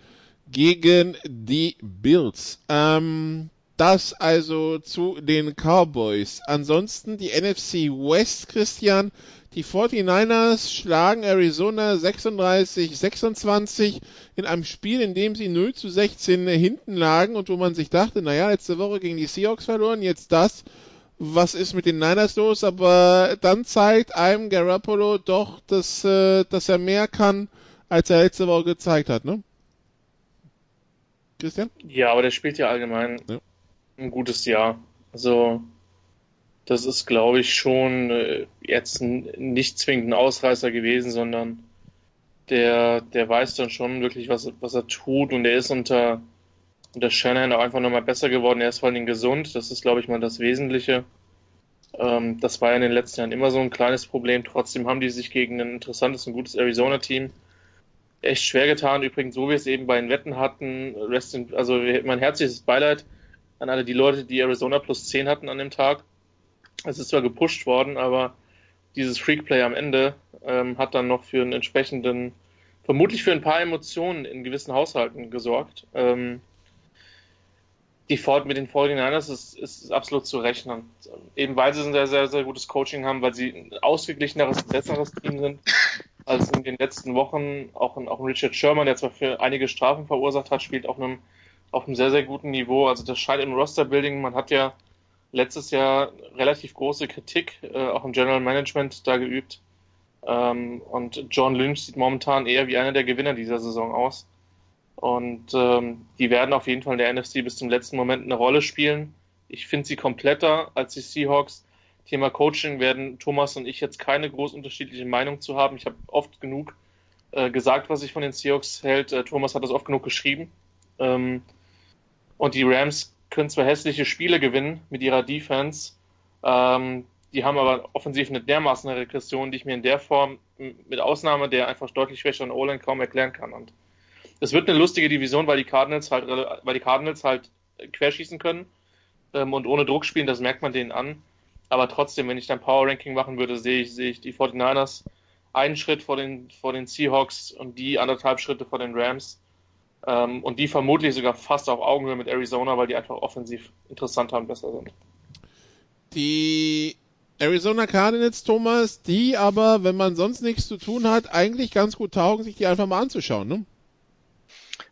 gegen die Bills. Ähm, das also zu den Cowboys. Ansonsten die NFC West, Christian, die 49ers schlagen Arizona 36-26 in einem Spiel, in dem sie 0 zu 16 hinten lagen und wo man sich dachte, naja, letzte Woche gegen die Seahawks verloren, jetzt das. Was ist mit den Niners los? Aber dann zeigt einem Garoppolo doch, dass, äh, dass er mehr kann, als er letzte Woche gezeigt hat, ne? Christian? Ja, aber der spielt ja allgemein ja. Ein gutes Jahr. Also das ist, glaube ich, schon äh, jetzt nicht zwingend ein Ausreißer gewesen, sondern der, der weiß dann schon wirklich, was, was er tut und er ist unter, unter Shannon auch einfach nochmal besser geworden. Er ist vor allem gesund, das ist, glaube ich, mal das Wesentliche. Ähm, das war ja in den letzten Jahren immer so ein kleines Problem. Trotzdem haben die sich gegen ein interessantes und gutes Arizona-Team echt schwer getan. Übrigens, so wie wir es eben bei den Wetten hatten, in, also mein herzliches Beileid an alle die Leute, die Arizona plus 10 hatten an dem Tag es ist zwar gepusht worden, aber dieses Freakplay am Ende ähm, hat dann noch für einen entsprechenden, vermutlich für ein paar Emotionen in gewissen Haushalten gesorgt. Ähm, die Ford mit den 49ers ist, ist absolut zu rechnen. Eben weil sie ein sehr, sehr, sehr gutes Coaching haben, weil sie ein ausgeglicheneres, besseres Team sind als in den letzten Wochen. Auch ein, auch ein Richard Sherman, der zwar für einige Strafen verursacht hat, spielt auf einem, auf einem sehr, sehr guten Niveau. Also das scheint im Roster-Building, man hat ja letztes Jahr relativ große Kritik äh, auch im General Management da geübt. Ähm, und John Lynch sieht momentan eher wie einer der Gewinner dieser Saison aus. Und ähm, die werden auf jeden Fall in der NFC bis zum letzten Moment eine Rolle spielen. Ich finde sie kompletter als die Seahawks. Thema Coaching werden Thomas und ich jetzt keine groß unterschiedliche Meinung zu haben. Ich habe oft genug äh, gesagt, was ich von den Seahawks hält. Äh, Thomas hat das oft genug geschrieben. Ähm, und die Rams können zwar hässliche Spiele gewinnen mit ihrer Defense, ähm, die haben aber offensiv eine dermaßen Regression, die ich mir in der Form mit Ausnahme der einfach deutlich schwächeren O-Line kaum erklären kann. Und es wird eine lustige Division, weil die Cardinals halt, weil die Cardinals halt querschießen können ähm, und ohne Druck spielen, das merkt man denen an. Aber trotzdem, wenn ich dann Power Ranking machen würde, sehe ich, sehe ich die 49ers einen Schritt vor den, vor den Seahawks und die anderthalb Schritte vor den Rams. Ähm, und die vermutlich sogar fast auf Augenhöhe mit Arizona, weil die einfach offensiv interessanter und besser sind. Die Arizona Cardinals, Thomas, die aber, wenn man sonst nichts zu tun hat, eigentlich ganz gut taugen, sich die einfach mal anzuschauen, ne?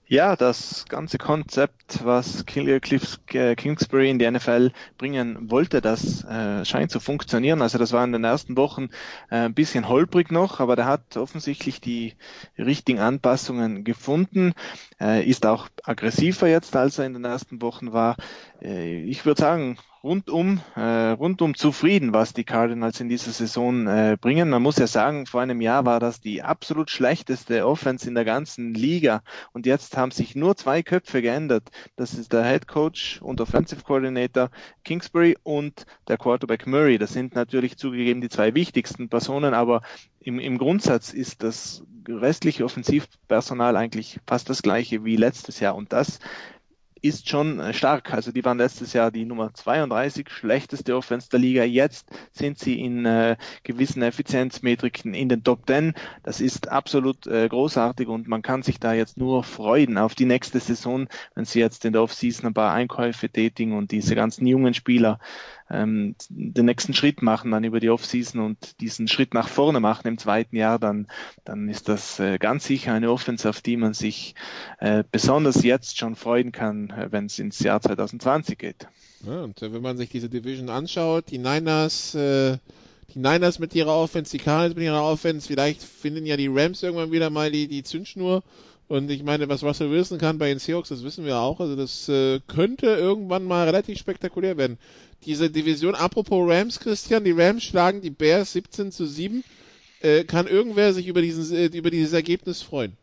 Ja, das ganze Konzept, was äh, Kingsbury in die NFL bringen wollte, das äh, scheint zu funktionieren. Also das war in den ersten Wochen äh, ein bisschen holprig noch, aber der hat offensichtlich die richtigen Anpassungen gefunden, äh, ist auch aggressiver jetzt, als er in den ersten Wochen war. Äh, ich würde sagen, rundum, äh, rundum zufrieden, was die Cardinals in dieser Saison äh, bringen. Man muss ja sagen, vor einem Jahr war das die absolut schlechteste Offense in der ganzen Liga. Und jetzt haben sich nur zwei Köpfe geändert. Das ist der Head Coach und Offensive Coordinator Kingsbury und der Quarterback Murray. Das sind natürlich zugegeben die zwei wichtigsten Personen, aber im, im Grundsatz ist das restliche Offensivpersonal eigentlich fast das gleiche wie letztes Jahr. Und das ist schon äh, stark. Also die waren letztes Jahr die Nummer 32 schlechteste Offense der Liga. Jetzt sind sie in äh, gewissen Effizienzmetriken in den Top 10. Das ist absolut äh, großartig und man kann sich da jetzt nur freuen auf die nächste Saison, wenn sie jetzt in der Offseason ein paar Einkäufe tätigen und diese ganzen jungen Spieler ähm, den nächsten Schritt machen dann über die Offseason und diesen Schritt nach vorne machen im zweiten Jahr, dann, dann ist das äh, ganz sicher eine Offense, auf die man sich äh, besonders jetzt schon freuen kann, äh, wenn es ins Jahr 2020 geht. Ja, und äh, wenn man sich diese Division anschaut, die Niners, äh, die Niners mit ihrer Offense, die Cardinals mit ihrer Offense, vielleicht finden ja die Rams irgendwann wieder mal die, die Zündschnur. Und ich meine, was Russell Wilson kann bei den Seahawks, das wissen wir auch. Also das äh, könnte irgendwann mal relativ spektakulär werden diese Division, apropos Rams, Christian, die Rams schlagen die Bears 17 zu 7. Äh, kann irgendwer sich über, diesen, äh, über dieses Ergebnis freuen?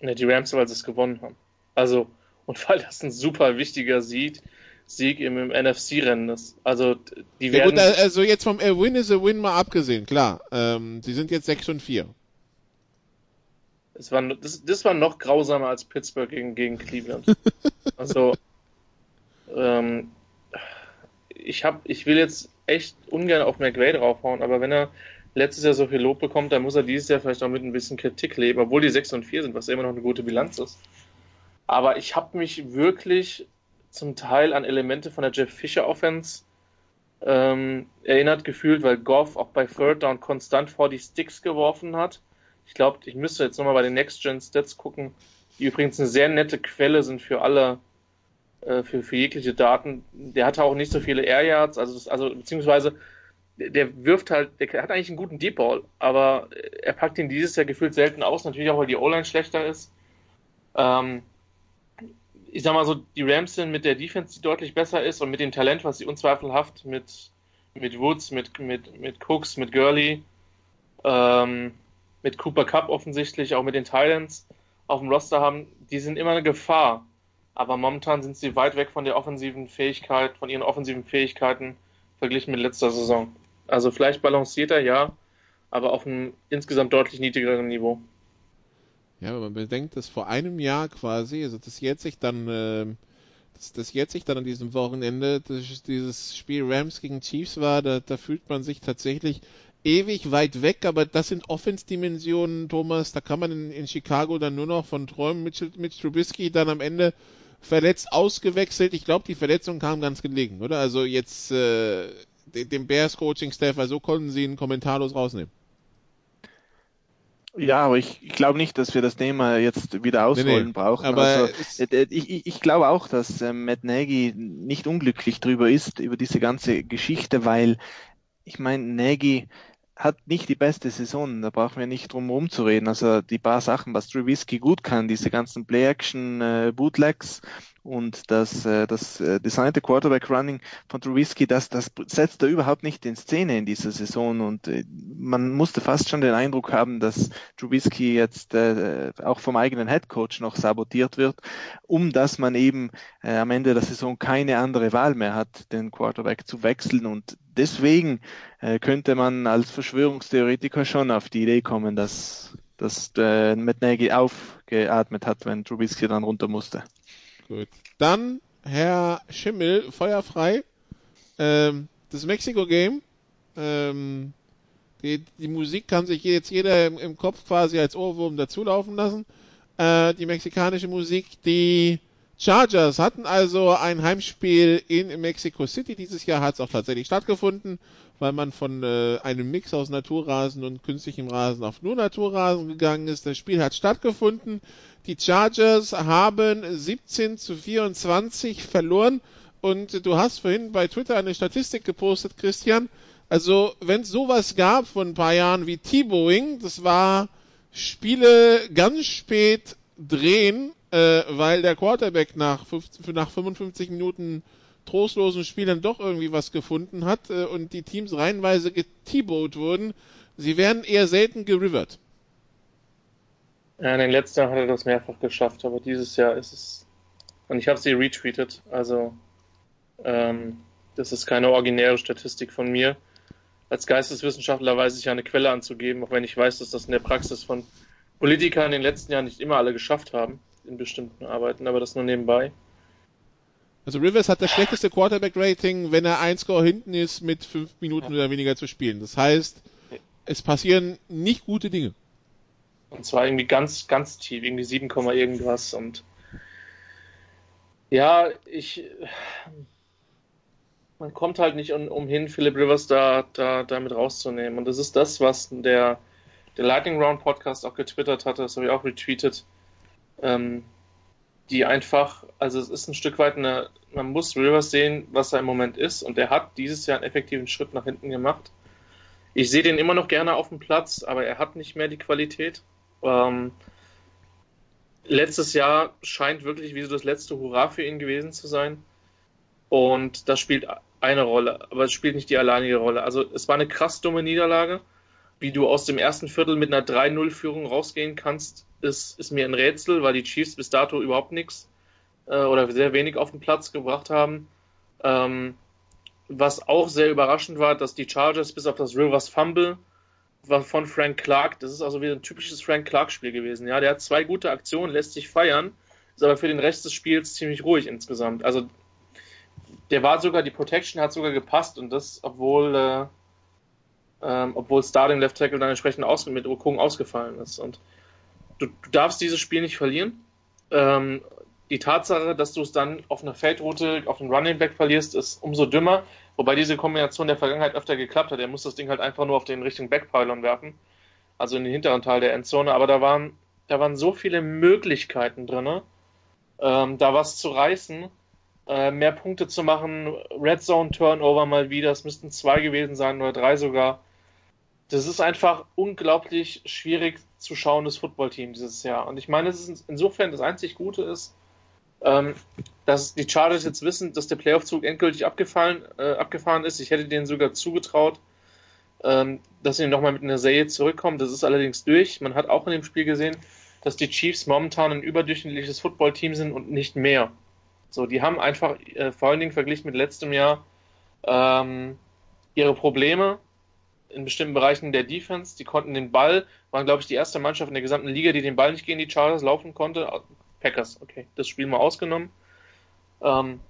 Ne, die Rams, weil sie es gewonnen haben. Also, und [LAUGHS] weil das ein super wichtiger Sieg, Sieg im, im NFC-Rennen ist. Also, die werden. Ja gut, also jetzt vom Win is a Win mal abgesehen, klar. Ähm, sie sind jetzt 6 und 4. Das war, das, das war noch grausamer als Pittsburgh gegen, gegen Cleveland. [LAUGHS] also, ähm, ich hab, ich will jetzt echt ungern auf McVay draufhauen, aber wenn er letztes Jahr so viel Lob bekommt, dann muss er dieses Jahr vielleicht auch mit ein bisschen Kritik leben, obwohl die 6 und 4 sind, was ja immer noch eine gute Bilanz ist. Aber ich habe mich wirklich zum Teil an Elemente von der Jeff Fisher Offense ähm, erinnert gefühlt, weil Goff auch bei Third Down konstant vor die Sticks geworfen hat. Ich glaube, ich müsste jetzt nochmal bei den Next Gen Stats gucken, die übrigens eine sehr nette Quelle sind für alle äh, für, für jegliche Daten. Der hatte auch nicht so viele Air Yards, also, also beziehungsweise der wirft halt, der hat eigentlich einen guten Deep Ball, aber er packt ihn dieses Jahr gefühlt selten aus, natürlich auch, weil die O-Line schlechter ist. Ähm, ich sag mal so, die Rams sind mit der Defense, die deutlich besser ist und mit dem Talent, was sie unzweifelhaft mit, mit Woods, mit, mit, mit Cooks, mit Gurley, ähm, mit Cooper Cup offensichtlich, auch mit den Titans auf dem Roster haben, die sind immer eine Gefahr aber momentan sind sie weit weg von der offensiven Fähigkeit, von ihren offensiven Fähigkeiten verglichen mit letzter Saison. Also vielleicht balancierter, ja, aber auf einem insgesamt deutlich niedrigeren Niveau. Ja, wenn man bedenkt, dass vor einem Jahr quasi, also das jetzt sich dann, äh, das, das jetzt sich dann an diesem Wochenende, das, dieses Spiel Rams gegen Chiefs war, da, da fühlt man sich tatsächlich ewig weit weg, aber das sind Offense-Dimensionen, Thomas, da kann man in, in, Chicago dann nur noch von träumen. Mit, mit Trubisky dann am Ende verletzt ausgewechselt. Ich glaube, die Verletzung kam ganz gelegen, oder? Also jetzt äh, dem Bears Coaching Staff, also konnten sie ihn kommentarlos rausnehmen. Ja, aber ich, ich glaube nicht, dass wir das Thema jetzt wieder ausrollen nee, nee. brauchen. Aber also, äh, ich, ich glaube auch, dass äh, Matt Nagy nicht unglücklich drüber ist, über diese ganze Geschichte, weil ich meine, Nagy hat nicht die beste Saison, da brauchen wir nicht drum rumzureden. Also die paar Sachen, was Trubisky gut kann, diese ganzen Play-Action äh, und das, äh, das äh, designte Quarterback Running von Trubisky, das, das setzt er überhaupt nicht in Szene in dieser Saison und man musste fast schon den Eindruck haben, dass Trubisky jetzt auch vom eigenen Head Coach noch sabotiert wird, um dass man eben am Ende der Saison keine andere Wahl mehr hat, den Quarterback zu wechseln und deswegen äh, könnte man als Verschwörungstheoretiker schon auf die Idee kommen, dass, dass äh, Matt Nagy aufgeatmet hat, wenn Trubisky dann runter musste. Gut. Dann Herr Schimmel, feuerfrei. Ähm, das Mexiko-Game. Ähm, die, die, Musik kann sich jetzt jeder im, im Kopf quasi als Ohrwurm dazulaufen lassen. Äh, die mexikanische Musik, die Chargers hatten also ein Heimspiel in Mexico City. Dieses Jahr hat es auch tatsächlich stattgefunden, weil man von äh, einem Mix aus Naturrasen und künstlichem Rasen auf nur Naturrasen gegangen ist. Das Spiel hat stattgefunden. Die Chargers haben 17 zu 24 verloren. Und du hast vorhin bei Twitter eine Statistik gepostet, Christian. Also, wenn es sowas gab von ein paar Jahren wie T-Boeing, das war Spiele ganz spät drehen äh, weil der Quarterback nach, 50, nach 55 Minuten trostlosen Spielern doch irgendwie was gefunden hat äh, und die Teams reihenweise geteboat wurden. Sie werden eher selten gerivert. Ja, in den letzten Jahren hat er das mehrfach geschafft, aber dieses Jahr ist es. Und ich habe sie retweetet, also ähm, das ist keine originäre Statistik von mir. Als Geisteswissenschaftler weiß ich ja eine Quelle anzugeben, auch wenn ich weiß, dass das in der Praxis von Politikern in den letzten Jahren nicht immer alle geschafft haben in bestimmten Arbeiten, aber das nur nebenbei. Also Rivers hat das schlechteste Quarterback-Rating, wenn er ein Score hinten ist, mit fünf Minuten oder weniger zu spielen. Das heißt, es passieren nicht gute Dinge. Und zwar irgendwie ganz, ganz tief, irgendwie 7, irgendwas. Und ja, ich. Man kommt halt nicht um, umhin, Philip Rivers da, da damit rauszunehmen. Und das ist das, was der, der Lightning Round Podcast auch getwittert hatte, das habe ich auch retweetet. Ähm, die einfach, also es ist ein Stück weit eine, man muss Rivers sehen, was er im Moment ist. Und er hat dieses Jahr einen effektiven Schritt nach hinten gemacht. Ich sehe den immer noch gerne auf dem Platz, aber er hat nicht mehr die Qualität. Ähm, letztes Jahr scheint wirklich wie so das letzte Hurra für ihn gewesen zu sein. Und das spielt eine Rolle, aber es spielt nicht die alleinige Rolle. Also es war eine krass dumme Niederlage. Wie du aus dem ersten Viertel mit einer 3-0-Führung rausgehen kannst, ist, ist mir ein Rätsel, weil die Chiefs bis dato überhaupt nichts äh, oder sehr wenig auf den Platz gebracht haben. Ähm, was auch sehr überraschend war, dass die Chargers bis auf das Rivers Fumble war von Frank Clark. Das ist also wieder ein typisches Frank Clark-Spiel gewesen. Ja, der hat zwei gute Aktionen, lässt sich feiern, ist aber für den Rest des Spiels ziemlich ruhig insgesamt. Also der war sogar, die Protection hat sogar gepasst und das, obwohl, äh, ähm, obwohl Starting Left Tackle dann entsprechend aus, mit Okung ausgefallen ist. Und du, du, darfst dieses Spiel nicht verlieren. Ähm, die Tatsache, dass du es dann auf einer Feldroute, auf einen Running Back verlierst, ist umso dümmer. Wobei diese Kombination der Vergangenheit öfter geklappt hat. Er muss das Ding halt einfach nur auf den richtigen Backpylon werfen. Also in den hinteren Teil der Endzone. Aber da waren, da waren so viele Möglichkeiten drin, ähm, da was zu reißen, äh, mehr Punkte zu machen. Red Zone Turnover mal wieder. Es müssten zwei gewesen sein oder drei sogar. Das ist einfach unglaublich schwierig zu schauendes Footballteam dieses Jahr. Und ich meine, es ist insofern das einzig Gute ist, ähm, dass die Chargers jetzt wissen, dass der Playoff-Zug endgültig abgefallen, äh, abgefahren ist. Ich hätte denen sogar zugetraut, ähm, dass sie nochmal mit einer Serie zurückkommen. Das ist allerdings durch. Man hat auch in dem Spiel gesehen, dass die Chiefs momentan ein überdurchschnittliches Footballteam sind und nicht mehr. So, die haben einfach äh, vor allen Dingen verglichen mit letztem Jahr ähm, ihre Probleme in bestimmten Bereichen der Defense. Die konnten den Ball, waren glaube ich die erste Mannschaft in der gesamten Liga, die den Ball nicht gegen die Chargers laufen konnte. Packers, okay, das Spiel mal ausgenommen. Ähm,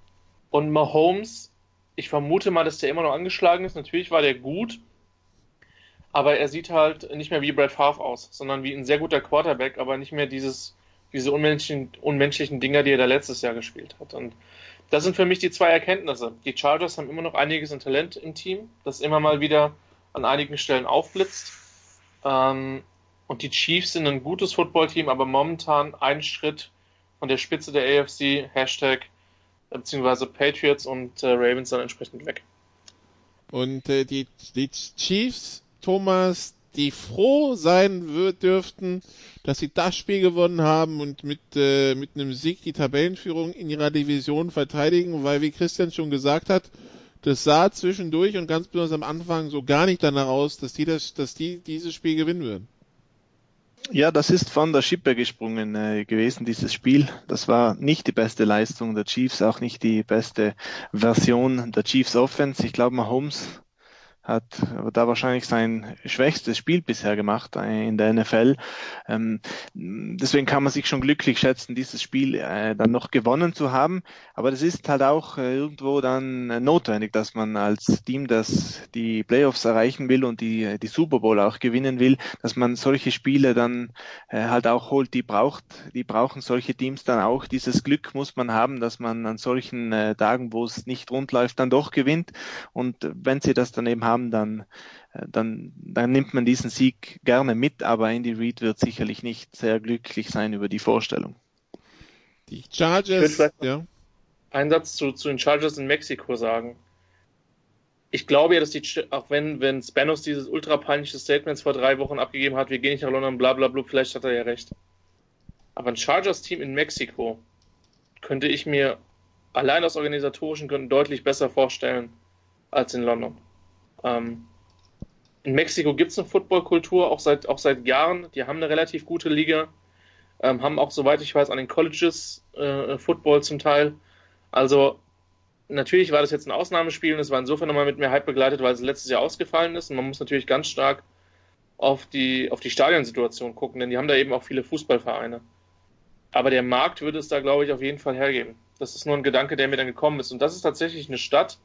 und Mahomes, ich vermute mal, dass der immer noch angeschlagen ist. Natürlich war der gut, aber er sieht halt nicht mehr wie Brad Favre aus, sondern wie ein sehr guter Quarterback, aber nicht mehr dieses, diese unmenschlichen, unmenschlichen Dinger, die er da letztes Jahr gespielt hat. Und das sind für mich die zwei Erkenntnisse. Die Chargers haben immer noch einiges an Talent im Team, das immer mal wieder an einigen Stellen aufblitzt. Ähm, und die Chiefs sind ein gutes Footballteam, aber momentan einen Schritt von der Spitze der AFC, Hashtag, äh, beziehungsweise Patriots und äh, Ravens dann entsprechend weg. Und äh, die, die Chiefs, Thomas, die froh sein dürften, dass sie das Spiel gewonnen haben und mit, äh, mit einem Sieg die Tabellenführung in ihrer Division verteidigen, weil wie Christian schon gesagt hat, das sah zwischendurch und ganz besonders am Anfang so gar nicht danach aus, dass die, das, dass die dieses Spiel gewinnen würden. Ja, das ist von der Schippe gesprungen äh, gewesen, dieses Spiel. Das war nicht die beste Leistung der Chiefs, auch nicht die beste Version der Chiefs Offense. Ich glaube, Mahomes hat da wahrscheinlich sein schwächstes Spiel bisher gemacht äh, in der NFL. Ähm, deswegen kann man sich schon glücklich schätzen, dieses Spiel äh, dann noch gewonnen zu haben. Aber das ist halt auch äh, irgendwo dann notwendig, dass man als Team, das die Playoffs erreichen will und die, die Super Bowl auch gewinnen will, dass man solche Spiele dann halt auch holt, die braucht, die brauchen solche Teams dann auch. Dieses Glück muss man haben, dass man an solchen Tagen, wo es nicht rund läuft, dann doch gewinnt. Und wenn sie das dann eben haben, haben, dann, äh, dann, dann nimmt man diesen Sieg gerne mit, aber Andy Reid wird sicherlich nicht sehr glücklich sein über die Vorstellung. Die Chargers, ja. Einen Satz zu, zu den Chargers in Mexiko sagen. Ich glaube ja, dass die, auch wenn, wenn Spanos dieses ultra peinliche Statement vor drei Wochen abgegeben hat, wir gehen nicht nach London, bla bla bla, vielleicht hat er ja recht. Aber ein Chargers-Team in Mexiko könnte ich mir allein aus organisatorischen Gründen deutlich besser vorstellen als in London. Ähm, in Mexiko gibt es eine Footballkultur, auch seit, auch seit Jahren. Die haben eine relativ gute Liga, ähm, haben auch, soweit ich weiß, an den Colleges äh, Football zum Teil. Also natürlich war das jetzt ein Ausnahmespiel und es war insofern nochmal mit mehr Hype begleitet, weil es letztes Jahr ausgefallen ist. Und man muss natürlich ganz stark auf die, auf die Stadionsituation gucken, denn die haben da eben auch viele Fußballvereine. Aber der Markt würde es da, glaube ich, auf jeden Fall hergeben. Das ist nur ein Gedanke, der mir dann gekommen ist. Und das ist tatsächlich eine Stadt,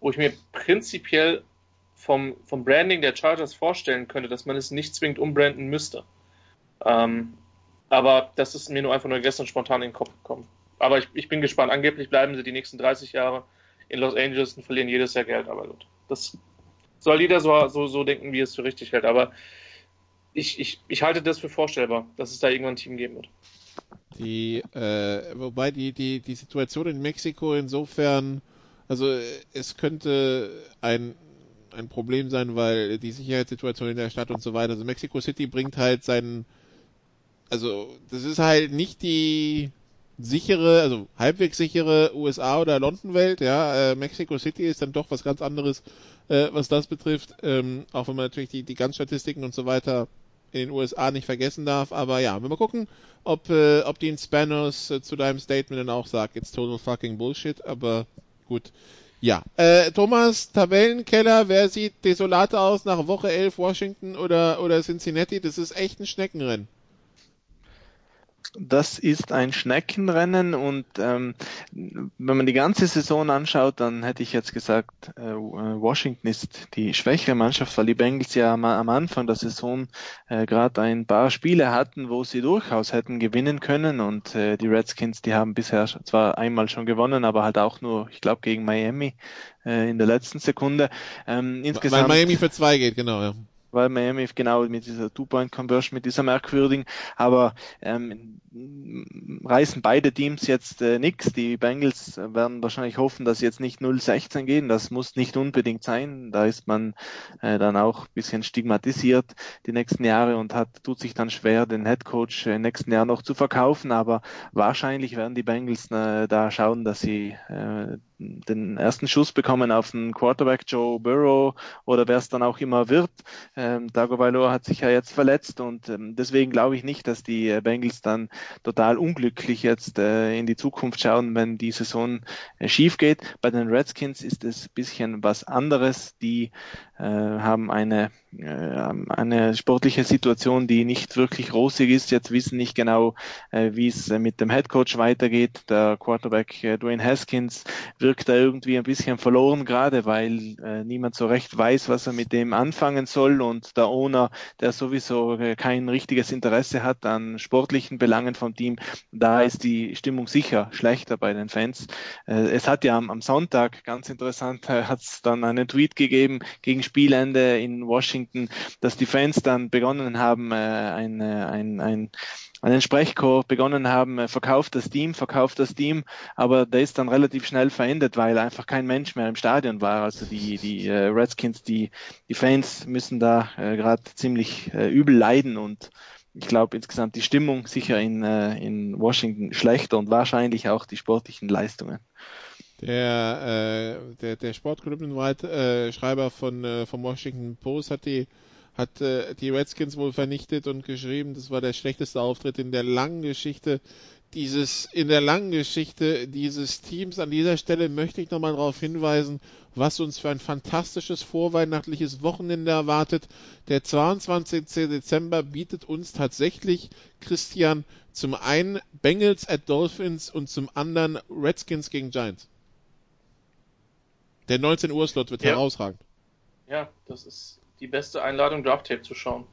wo ich mir prinzipiell vom, vom Branding der Chargers vorstellen könnte, dass man es nicht zwingend umbranden müsste. Ähm, aber das ist mir nur einfach nur gestern spontan in den Kopf gekommen. Aber ich, ich bin gespannt. Angeblich bleiben sie die nächsten 30 Jahre in Los Angeles und verlieren jedes Jahr Geld. Aber gut, das soll jeder so, so, so denken, wie es für richtig hält. Aber ich, ich, ich halte das für vorstellbar, dass es da irgendwann ein Team geben wird. Die, äh, wobei die, die, die Situation in Mexiko insofern, also es könnte ein, ein Problem sein, weil die Sicherheitssituation in der Stadt und so weiter, also Mexico City bringt halt seinen, also das ist halt nicht die sichere, also halbwegs sichere USA oder London-Welt, ja, äh, Mexico City ist dann doch was ganz anderes, äh, was das betrifft, ähm, auch wenn man natürlich die, die Ganzstatistiken und so weiter in den USA nicht vergessen darf. Aber ja, wir mal gucken, ob, äh, ob Dean Spanos äh, zu deinem Statement dann auch sagt, it's total fucking Bullshit, aber gut. Ja, äh, Thomas, Tabellenkeller, wer sieht desolater aus nach Woche 11 Washington oder, oder Cincinnati? Das ist echt ein Schneckenrennen. Das ist ein Schneckenrennen und ähm, wenn man die ganze Saison anschaut, dann hätte ich jetzt gesagt, äh, Washington ist die schwächere Mannschaft, weil die Bengals ja am, am Anfang der Saison äh, gerade ein paar Spiele hatten, wo sie durchaus hätten gewinnen können und äh, die Redskins, die haben bisher zwar einmal schon gewonnen, aber halt auch nur, ich glaube, gegen Miami äh, in der letzten Sekunde. Ähm, insgesamt, Weil Miami für zwei geht, genau, ja weil Miami genau mit dieser Two-Point-Conversion, mit dieser merkwürdigen, aber ähm, reißen beide Teams jetzt äh, nichts. Die Bengals werden wahrscheinlich hoffen, dass sie jetzt nicht 0-16 gehen. Das muss nicht unbedingt sein. Da ist man äh, dann auch ein bisschen stigmatisiert die nächsten Jahre und hat, tut sich dann schwer, den Headcoach im nächsten Jahr noch zu verkaufen. Aber wahrscheinlich werden die Bengals äh, da schauen, dass sie äh, den ersten Schuss bekommen auf den Quarterback Joe Burrow oder wer es dann auch immer wird. Ähm, Dago hat sich ja jetzt verletzt und ähm, deswegen glaube ich nicht, dass die äh, Bengals dann total unglücklich jetzt äh, in die Zukunft schauen, wenn die Saison äh, schief geht. Bei den Redskins ist es ein bisschen was anderes. Die äh, haben eine, äh, eine sportliche Situation, die nicht wirklich rosig ist. Jetzt wissen nicht genau, äh, wie es äh, mit dem Headcoach weitergeht. Der Quarterback äh, Dwayne Haskins wirkt da irgendwie ein bisschen verloren gerade, weil äh, niemand so recht weiß, was er mit dem anfangen soll und der Owner, der sowieso äh, kein richtiges Interesse hat an sportlichen Belangen vom Team, da ist die Stimmung sicher schlechter bei den Fans. Äh, es hat ja am, am Sonntag, ganz interessant, äh, hat es dann einen Tweet gegeben gegen Spielende in Washington, dass die Fans dann begonnen haben, äh, ein, ein, ein einen Sprechchor begonnen haben, verkauft das Team, verkauft das Team, aber der ist dann relativ schnell verendet, weil einfach kein Mensch mehr im Stadion war. Also die, die Redskins, die, die Fans müssen da gerade ziemlich übel leiden und ich glaube insgesamt die Stimmung sicher in, äh, in Washington schlechter und wahrscheinlich auch die sportlichen Leistungen. Der, äh, der, der Sportkolumnenschreiber äh, von äh, vom Washington Post hat die hat äh, die Redskins wohl vernichtet und geschrieben, das war der schlechteste Auftritt in der langen Geschichte dieses in der langen Geschichte dieses Teams. An dieser Stelle möchte ich nochmal darauf hinweisen, was uns für ein fantastisches vorweihnachtliches Wochenende erwartet. Der 22. Dezember bietet uns tatsächlich Christian zum einen Bengals at Dolphins und zum anderen Redskins gegen Giants. Der 19 Uhr Slot wird ja. herausragend. Ja, das ist die beste Einladung, Draft Tape zu schauen.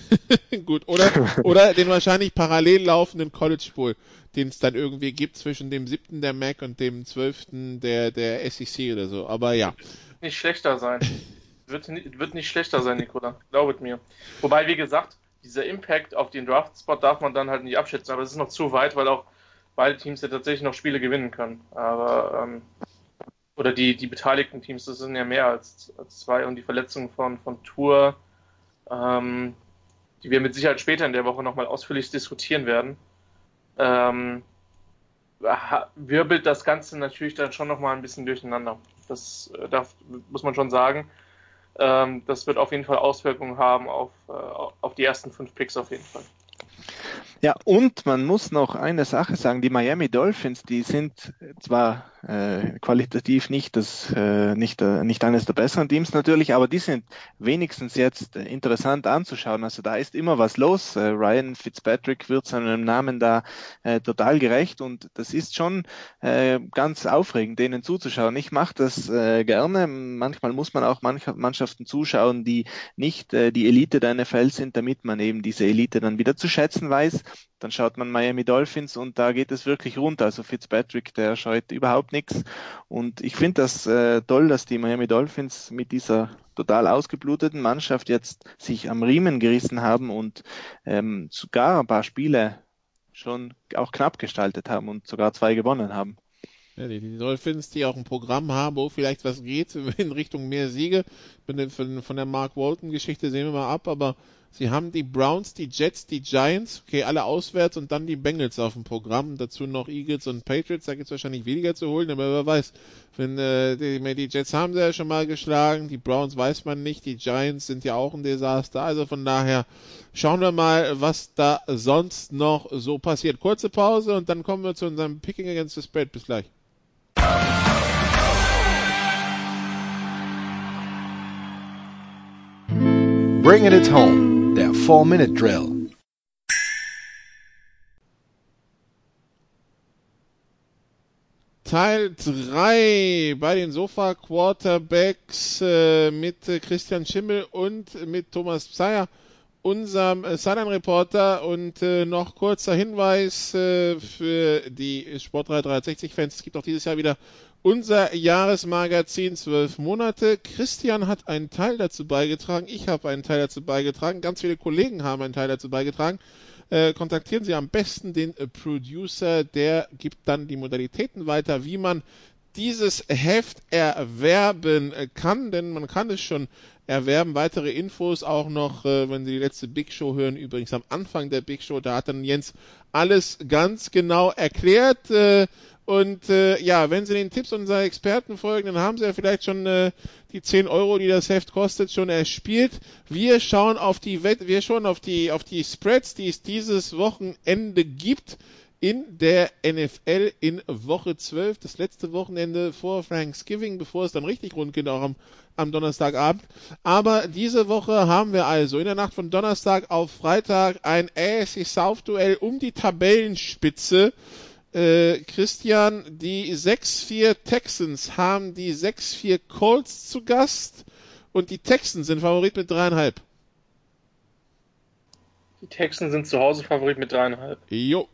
[LAUGHS] Gut, oder, oder den wahrscheinlich parallel laufenden College Bowl, den es dann irgendwie gibt zwischen dem siebten der Mac und dem zwölften der, der SEC oder so. Aber ja. Nicht schlechter sein. Wird, wird nicht schlechter sein, Nikola. Glaubet mir. Wobei, wie gesagt, dieser Impact auf den Draft-Spot darf man dann halt nicht abschätzen, aber es ist noch zu weit, weil auch beide Teams ja tatsächlich noch Spiele gewinnen können. Aber ähm, oder die, die beteiligten Teams, das sind ja mehr als, als zwei und die Verletzungen von, von Tour, ähm, die wir mit Sicherheit später in der Woche nochmal ausführlich diskutieren werden, ähm, wirbelt das Ganze natürlich dann schon nochmal ein bisschen durcheinander. Das, äh, das muss man schon sagen. Ähm, das wird auf jeden Fall Auswirkungen haben auf, äh, auf die ersten fünf Picks auf jeden Fall. Ja, und man muss noch eine Sache sagen, die Miami Dolphins, die sind zwar äh, qualitativ nicht das äh, nicht äh, nicht eines der besseren Teams natürlich, aber die sind wenigstens jetzt interessant anzuschauen. Also da ist immer was los. Äh, Ryan Fitzpatrick wird seinem Namen da äh, total gerecht und das ist schon äh, ganz aufregend, denen zuzuschauen. Ich mache das äh, gerne. Manchmal muss man auch manche Mannschaften zuschauen, die nicht äh, die Elite der NFL sind, damit man eben diese Elite dann wieder zu schätzen weiß. Dann schaut man Miami Dolphins und da geht es wirklich runter. Also Fitzpatrick, der scheut überhaupt nichts. Und ich finde das äh, toll, dass die Miami Dolphins mit dieser total ausgebluteten Mannschaft jetzt sich am Riemen gerissen haben und ähm, sogar ein paar Spiele schon auch knapp gestaltet haben und sogar zwei gewonnen haben. Ja, die, die Dolphins, die auch ein Programm haben, wo vielleicht was geht in Richtung mehr Siege. Von, von der Mark Walton-Geschichte sehen wir mal ab, aber Sie haben die Browns, die Jets, die Giants, okay, alle auswärts und dann die Bengals auf dem Programm. Dazu noch Eagles und Patriots, da gibt es wahrscheinlich weniger zu holen, aber wer weiß. Wenn, äh, die, die Jets haben sie ja schon mal geschlagen, die Browns weiß man nicht, die Giants sind ja auch ein Desaster. Also von daher schauen wir mal, was da sonst noch so passiert. Kurze Pause und dann kommen wir zu unserem Picking Against the Spread. Bis gleich. Bringing it home der 4-Minute-Drill. Teil 3 bei den Sofa Quarterbacks äh, mit äh, Christian Schimmel und mit Thomas Pseyer, unserem äh, Sideline-Reporter. Und äh, noch kurzer Hinweis äh, für die Sport 360-Fans. Es gibt auch dieses Jahr wieder unser Jahresmagazin zwölf Monate. Christian hat einen Teil dazu beigetragen, ich habe einen Teil dazu beigetragen, ganz viele Kollegen haben einen Teil dazu beigetragen. Äh, kontaktieren Sie am besten den äh, Producer, der gibt dann die Modalitäten weiter, wie man dieses Heft erwerben kann, denn man kann es schon erwerben. Weitere Infos auch noch, äh, wenn Sie die letzte Big Show hören, übrigens am Anfang der Big Show, da hat dann Jens alles ganz genau erklärt. Und äh, ja, wenn Sie den Tipps unserer Experten folgen, dann haben Sie ja vielleicht schon äh, die 10 Euro, die das Heft kostet, schon erspielt. Wir schauen auf die Wett wir schauen auf die auf die Spreads, die es dieses Wochenende gibt in der NFL in Woche 12, das letzte Wochenende vor Thanksgiving, bevor es dann richtig rund geht, auch am, am Donnerstagabend. Aber diese Woche haben wir also in der Nacht von Donnerstag auf Freitag ein ASC South Duell um die Tabellenspitze äh, Christian, die 6-4 Texans haben die 6-4 Colts zu Gast und die Texans sind Favorit mit dreieinhalb. Die Texans sind zu Hause Favorit mit dreieinhalb. Jo.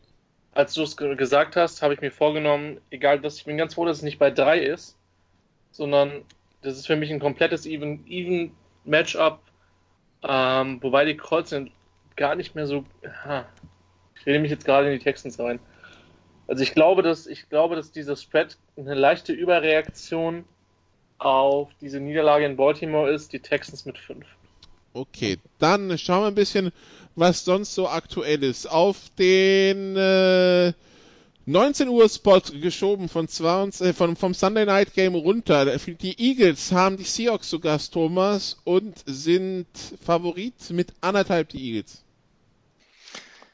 Als du es gesagt hast, habe ich mir vorgenommen, egal, dass ich bin ganz froh, dass es nicht bei drei ist, sondern das ist für mich ein komplettes Even, even Matchup, ähm, wobei die Colts sind gar nicht mehr so. Ha, ich rede mich jetzt gerade in die Texans rein. Also ich glaube, dass ich glaube, dass dieser Spread eine leichte Überreaktion auf diese Niederlage in Baltimore ist, die Texans mit 5. Okay, dann schauen wir ein bisschen, was sonst so aktuell ist. Auf den äh, 19 Uhr Spot geschoben von 20, äh, von, vom Sunday Night Game runter. Die Eagles haben die Seahawks zu Gast, Thomas, und sind Favorit mit anderthalb die Eagles.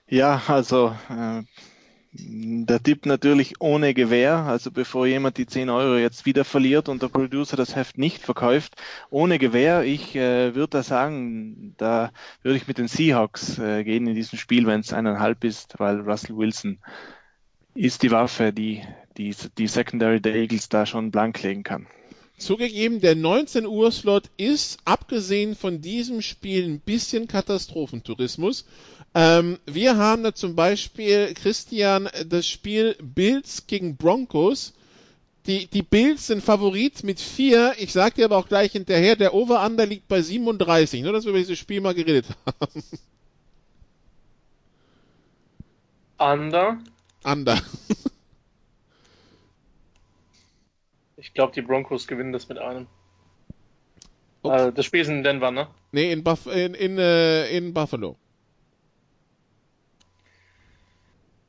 Ja, also äh, der Tipp natürlich ohne Gewähr, also bevor jemand die 10 Euro jetzt wieder verliert und der Producer das Heft nicht verkauft, ohne Gewähr, ich äh, würde da sagen, da würde ich mit den Seahawks äh, gehen in diesem Spiel, wenn es eineinhalb ist, weil Russell Wilson ist die Waffe, die die, die Secondary der Eagles da schon blank legen kann. Zugegeben, der 19 Uhr Slot ist, abgesehen von diesem Spiel, ein bisschen Katastrophentourismus. Ähm, wir haben da zum Beispiel, Christian, das Spiel Bills gegen Broncos. Die, die Bills sind Favorit mit 4. Ich sag dir aber auch gleich hinterher, der Over-Under liegt bei 37. Nur, dass wir über dieses Spiel mal geredet [LAUGHS] haben. Under? Under. ich glaube, die Broncos gewinnen das mit einem. Äh, das Spiel ist in Denver, ne? Nee, in, Buff in, in, äh, in Buffalo.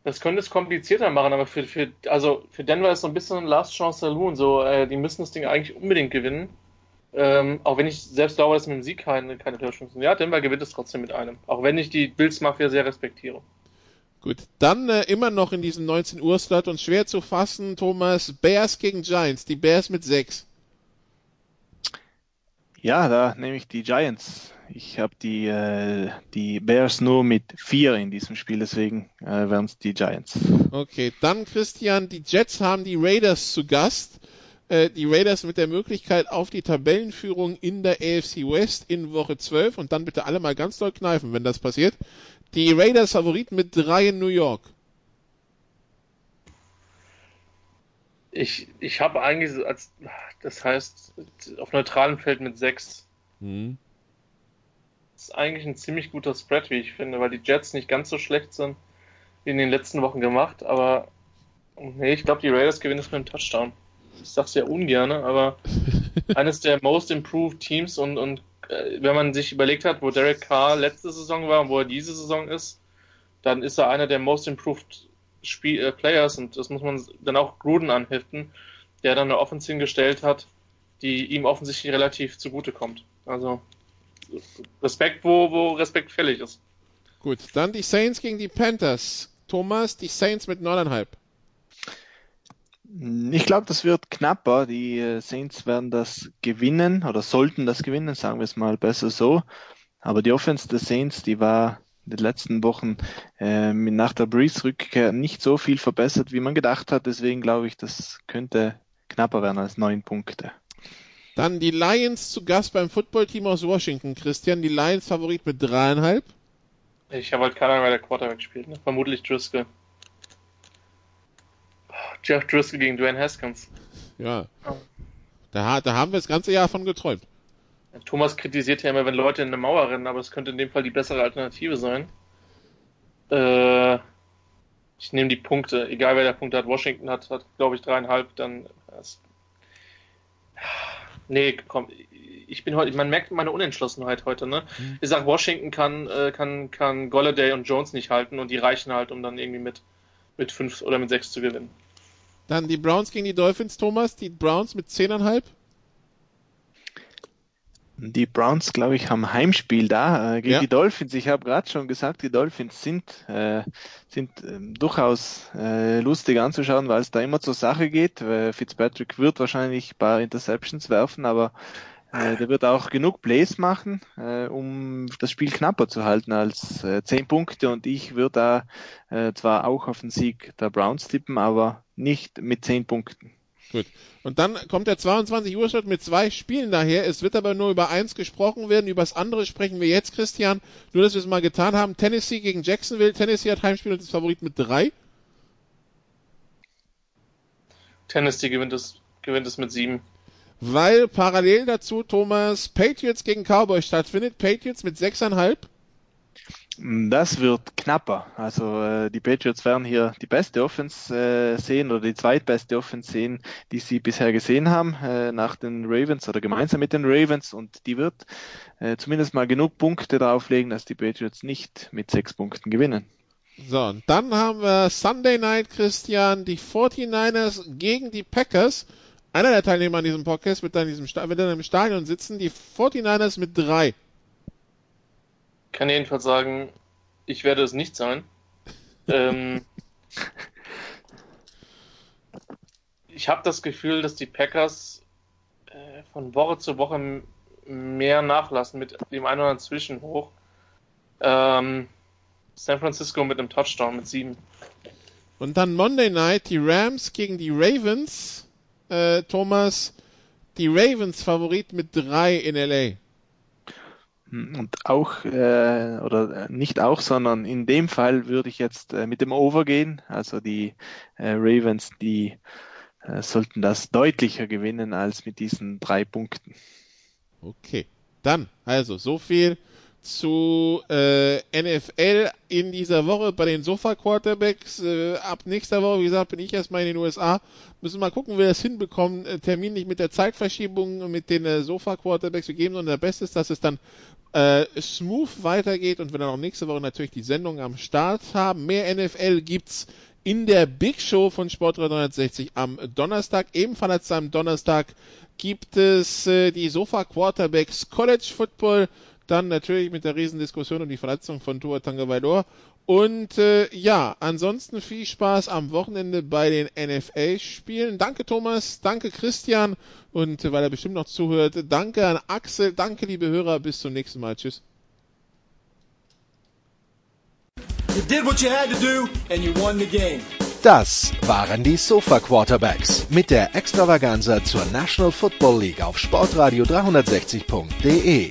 Das könnte es komplizierter machen, aber für, für, also für Denver ist so ein bisschen Last Chance Saloon. So, äh, die müssen das Ding eigentlich unbedingt gewinnen. Ähm, auch wenn ich selbst glaube, dass mit dem Sieg keine, keine Chancen sind. Ja, Denver gewinnt es trotzdem mit einem. Auch wenn ich die Bills Mafia sehr respektiere. Gut, dann äh, immer noch in diesem 19 Uhr Slot und schwer zu fassen, Thomas, Bears gegen Giants, die Bears mit 6. Ja, da nehme ich die Giants. Ich habe die, äh, die Bears nur mit vier in diesem Spiel, deswegen äh, wären es die Giants. Okay, dann Christian, die Jets haben die Raiders zu Gast. Äh, die Raiders mit der Möglichkeit auf die Tabellenführung in der AFC West in Woche 12 und dann bitte alle mal ganz doll kneifen, wenn das passiert. Die Raiders Favorit mit drei in New York. Ich, ich habe eigentlich als, das heißt, auf neutralem Feld mit sechs. Mhm ist eigentlich ein ziemlich guter Spread, wie ich finde, weil die Jets nicht ganz so schlecht sind wie in den letzten Wochen gemacht, aber nee, ich glaube, die Raiders gewinnen es mit einem Touchdown. Ich sag's ja ungern, aber [LAUGHS] eines der most improved Teams und, und wenn man sich überlegt hat, wo Derek Carr letzte Saison war und wo er diese Saison ist, dann ist er einer der most improved Spiel äh, Players und das muss man dann auch Gruden anheften, der dann eine Offense hingestellt hat, die ihm offensichtlich relativ zugute kommt. Also Respekt, wo, wo Respekt fällig ist. Gut, dann die Saints gegen die Panthers. Thomas, die Saints mit 9,5. Ich glaube, das wird knapper. Die äh, Saints werden das gewinnen oder sollten das gewinnen, sagen wir es mal besser so. Aber die Offense der Saints, die war in den letzten Wochen äh, nach der Breeze-Rückkehr nicht so viel verbessert, wie man gedacht hat. Deswegen glaube ich, das könnte knapper werden als neun Punkte. Dann die Lions zu Gast beim Footballteam aus Washington. Christian, die Lions Favorit mit dreieinhalb. Ich habe halt keine Ahnung, wer der Quarterback spielt. Ne? Vermutlich Driscoll. Jeff Driscoll gegen Dwayne Haskins. Ja. Da, da haben wir das ganze Jahr von geträumt. Thomas kritisiert ja immer, wenn Leute in eine Mauer rennen, aber es könnte in dem Fall die bessere Alternative sein. Äh, ich nehme die Punkte, egal wer der Punkte hat. Washington hat, hat glaube ich, dreieinhalb, dann. Das, Nee, komm, ich bin heute, man merkt meine Unentschlossenheit heute, ne? Mhm. Ich sag, Washington kann, äh, kann, kann Golladay und Jones nicht halten und die reichen halt, um dann irgendwie mit, mit fünf oder mit sechs zu gewinnen. Dann die Browns gegen die Dolphins, Thomas, die Browns mit zehneinhalb. Die Browns, glaube ich, haben Heimspiel da äh, gegen ja. die Dolphins. Ich habe gerade schon gesagt, die Dolphins sind, äh, sind äh, durchaus lustig anzuschauen, weil es da immer zur Sache geht. Äh, Fitzpatrick wird wahrscheinlich ein paar Interceptions werfen, aber äh, der wird auch genug Plays machen, äh, um das Spiel knapper zu halten als 10 Punkte. Und ich würde da zwar auch auf den Sieg der Browns tippen, aber nicht mit 10 Punkten. Gut. Und dann kommt der 22 Uhr Start mit zwei Spielen daher. Es wird aber nur über eins gesprochen werden. Über das andere sprechen wir jetzt, Christian. Nur, dass wir es mal getan haben. Tennessee gegen Jacksonville. Tennessee hat Heimspiel und ist Favorit mit drei. Tennessee gewinnt es, gewinnt es mit sieben. Weil parallel dazu Thomas Patriots gegen Cowboys stattfindet. Patriots mit sechseinhalb. Das wird knapper. Also äh, die Patriots werden hier die beste Offense äh, sehen oder die zweitbeste Offense sehen, die sie bisher gesehen haben äh, nach den Ravens oder gemeinsam mit den Ravens und die wird äh, zumindest mal genug Punkte drauflegen, dass die Patriots nicht mit sechs Punkten gewinnen. So, und dann haben wir Sunday Night, Christian, die 49ers gegen die Packers. Einer der Teilnehmer an diesem Podcast wird dann in diesem, wird dann im Stadion sitzen, die 49ers mit drei kann jedenfalls sagen, ich werde es nicht sein. ähm, [LAUGHS] ich habe das Gefühl, dass die Packers äh, von Woche zu Woche mehr nachlassen mit dem einen oder anderen Zwischenhoch. Ähm, San Francisco mit einem Touchdown mit sieben. Und dann Monday Night die Rams gegen die Ravens. Äh, Thomas, die Ravens Favorit mit drei in LA. Und auch, äh, oder nicht auch, sondern in dem Fall würde ich jetzt äh, mit dem Over gehen. Also die äh, Ravens, die äh, sollten das deutlicher gewinnen als mit diesen drei Punkten. Okay, dann, also so viel zu äh, NFL in dieser Woche bei den Sofa-Quarterbacks. Äh, ab nächster Woche, wie gesagt, bin ich erstmal in den USA. Müssen mal gucken, wie wir das hinbekommen. Äh, terminlich mit der Zeitverschiebung, mit den äh, Sofa-Quarterbacks. Wir geben unser Bestes, dass es dann äh, smooth weitergeht und wir dann auch nächste Woche natürlich die Sendung am Start haben. Mehr NFL gibt's in der Big Show von Sport 360 am Donnerstag. Ebenfalls am Donnerstag gibt es äh, die Sofa Quarterbacks College Football. Dann natürlich mit der Riesendiskussion um die Verletzung von Tua Tagovailoa. Und äh, ja, ansonsten viel Spaß am Wochenende bei den NFL-Spielen. Danke Thomas, danke Christian und äh, weil er bestimmt noch zuhört, danke an Axel, danke liebe Hörer, bis zum nächsten Mal. Tschüss. Das waren die Sofa Quarterbacks mit der Extravaganza zur National Football League auf Sportradio 360.de.